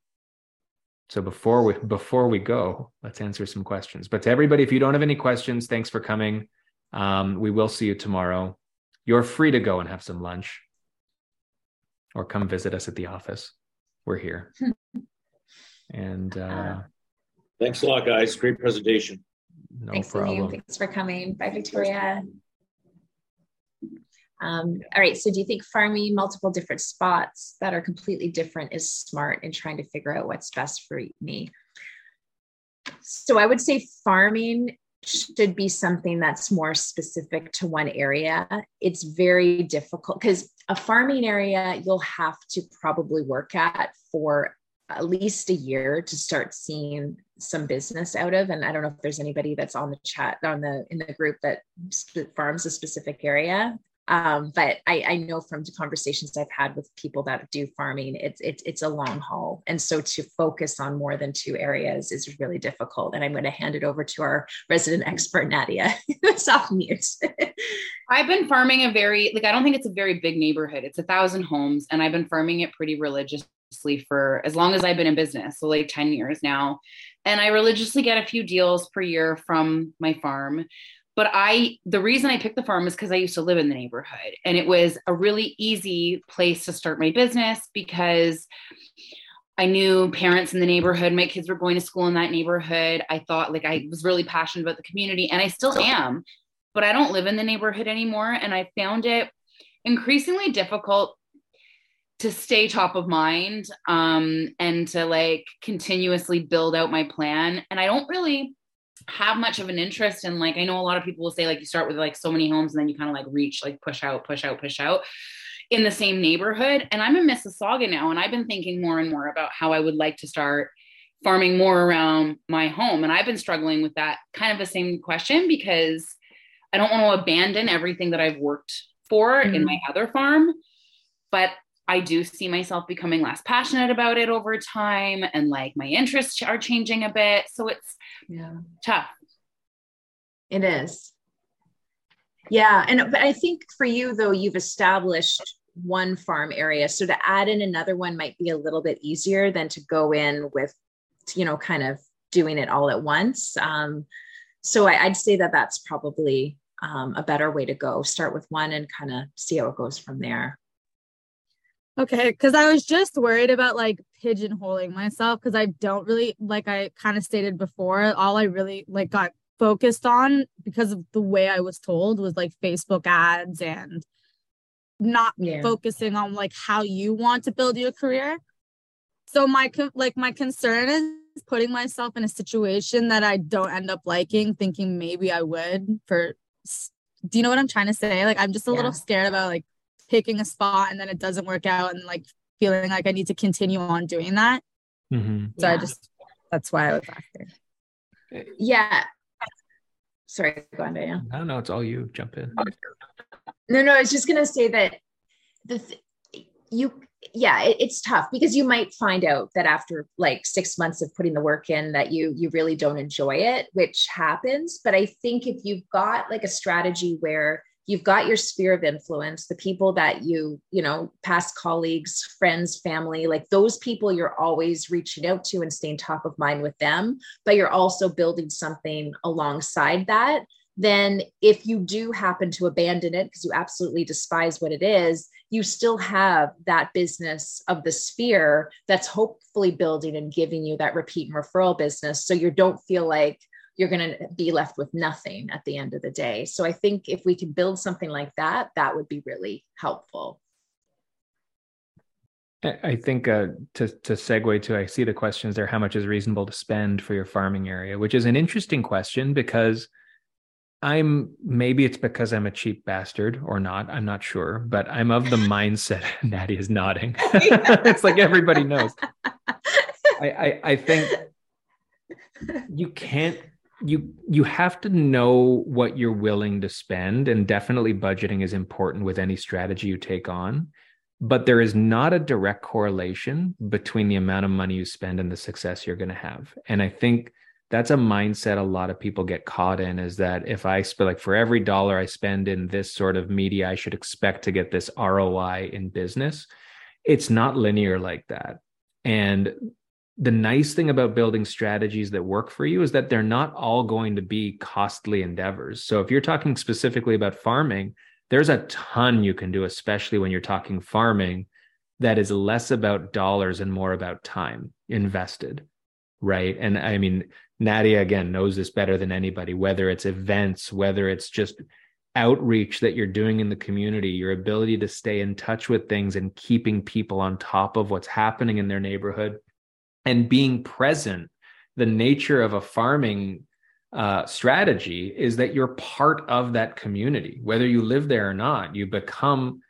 So before we before we go, let's answer some questions. But to everybody, if you don't have any questions, thanks for coming. Um, we will see you tomorrow. you're free to go and have some lunch or come visit us at the office. We're here. and uh, thanks a lot, guys. Great presentation. No Thanks, problem. Liam. Thanks for coming. Bye, Victoria. Um, all right. So, do you think farming multiple different spots that are completely different is smart in trying to figure out what's best for me? So, I would say farming should be something that's more specific to one area. It's very difficult because a farming area you'll have to probably work at for at least a year to start seeing some business out of and i don't know if there's anybody that's on the chat on the in the group that farms a specific area um, but I, I know from the conversations I've had with people that do farming, it's it's it's a long haul, and so to focus on more than two areas is really difficult. And I'm going to hand it over to our resident expert Nadia. it's off mute. I've been farming a very like I don't think it's a very big neighborhood. It's a thousand homes, and I've been farming it pretty religiously for as long as I've been in business, so like ten years now. And I religiously get a few deals per year from my farm but I the reason I picked the farm is because I used to live in the neighborhood and it was a really easy place to start my business because I knew parents in the neighborhood, my kids were going to school in that neighborhood. I thought like I was really passionate about the community and I still am, but I don't live in the neighborhood anymore and I found it increasingly difficult to stay top of mind um, and to like continuously build out my plan and I don't really have much of an interest in like I know a lot of people will say like you start with like so many homes and then you kind of like reach like push out push out push out in the same neighborhood and I'm in Mississauga now and I've been thinking more and more about how I would like to start farming more around my home and I've been struggling with that kind of the same question because I don't want to abandon everything that I've worked for mm-hmm. in my other farm but I do see myself becoming less passionate about it over time and like my interests are changing a bit. So it's yeah tough. It is. Yeah. And but I think for you though, you've established one farm area. So to add in another one might be a little bit easier than to go in with, you know, kind of doing it all at once. Um, so I, would say that that's probably um, a better way to go. Start with one and kind of see how it goes from there. Okay, because I was just worried about like pigeonholing myself because I don't really like I kind of stated before, all I really like got focused on because of the way I was told was like Facebook ads and not yeah. focusing on like how you want to build your career. So my like my concern is putting myself in a situation that I don't end up liking, thinking maybe I would for do you know what I'm trying to say? Like I'm just a yeah. little scared about like picking a spot and then it doesn't work out and like feeling like I need to continue on doing that. Mm-hmm. So yeah. I just that's why I was asking. Yeah. Sorry, go on, Daniel. No, no, it's all you. Jump in. No, no, I was just gonna say that the th- you yeah it, it's tough because you might find out that after like six months of putting the work in that you you really don't enjoy it which happens but i think if you've got like a strategy where you've got your sphere of influence the people that you you know past colleagues friends family like those people you're always reaching out to and staying top of mind with them but you're also building something alongside that. Then if you do happen to abandon it because you absolutely despise what it is you still have that business of the sphere that's hopefully building and giving you that repeat and referral business. So you don't feel like you're going to be left with nothing at the end of the day. So I think if we can build something like that, that would be really helpful. I think uh, to to segue to, I see the questions there. How much is reasonable to spend for your farming area? Which is an interesting question because I'm maybe it's because I'm a cheap bastard or not. I'm not sure, but I'm of the mindset. Natty is nodding. it's like everybody knows. I, I I think you can't you you have to know what you're willing to spend and definitely budgeting is important with any strategy you take on. But there is not a direct correlation between the amount of money you spend and the success you're going to have. And i think that's a mindset a lot of people get caught in is that if i spend like for every dollar i spend in this sort of media i should expect to get this roi in business. It's not linear like that. And the nice thing about building strategies that work for you is that they're not all going to be costly endeavors. So if you're talking specifically about farming, there's a ton you can do, especially when you're talking farming, that is less about dollars and more about time invested. Right. And I mean, Nadia again knows this better than anybody, whether it's events, whether it's just outreach that you're doing in the community, your ability to stay in touch with things and keeping people on top of what's happening in their neighborhood and being present. The nature of a farming uh, strategy is that you're part of that community, whether you live there or not. You become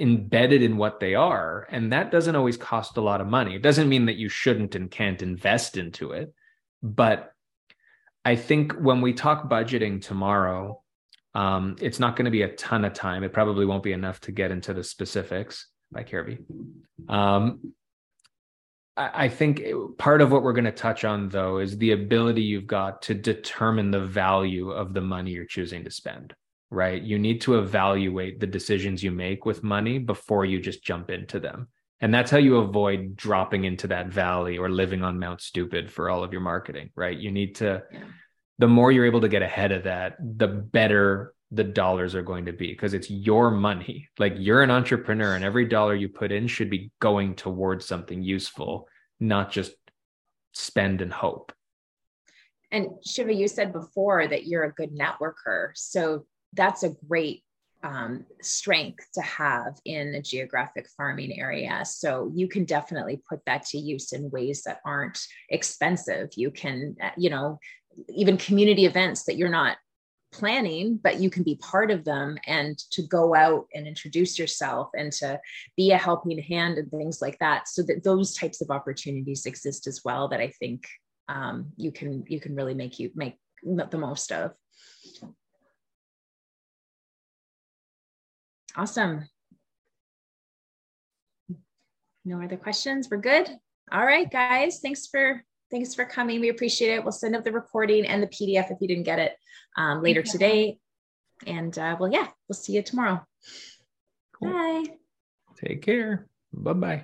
embedded in what they are, and that doesn't always cost a lot of money. It doesn't mean that you shouldn't and can't invest into it, but I think when we talk budgeting tomorrow, um, it's not going to be a ton of time. It probably won't be enough to get into the specifics by Kirby. Um, I, think eh, part of what we're going to touch on, though, is the ability you've got to determine the value of the money you're choosing to spend, right? You need to evaluate the decisions you make with money before you just jump into them. And that's how you avoid dropping into that valley or living on Mount Stupid for all of your marketing, right? You need to. Yeah the more you're able to get ahead of that, the better the dollars are going to be because it's your money. Like you're an entrepreneur, and every dollar you put in should be going towards something useful, not just spend and hope. And Shiva, you said before that you're a good networker. So that's a great um, strength to have in a geographic farming area. So you can definitely put that to use in ways that aren't expensive. You can, uh, you know, even community events that you're not planning, but you can be part of them and to go out and introduce yourself and to be a helping hand and things like that. So that those types of opportunities exist as well that I think um, you can you can really make you make the most of. Awesome. No other questions? We're good. All right, guys. Thanks for Thanks for coming. We appreciate it. We'll send up the recording and the PDF if you didn't get it um, later today. And uh, well, yeah, we'll see you tomorrow. Cool. Bye. Take care. Bye bye.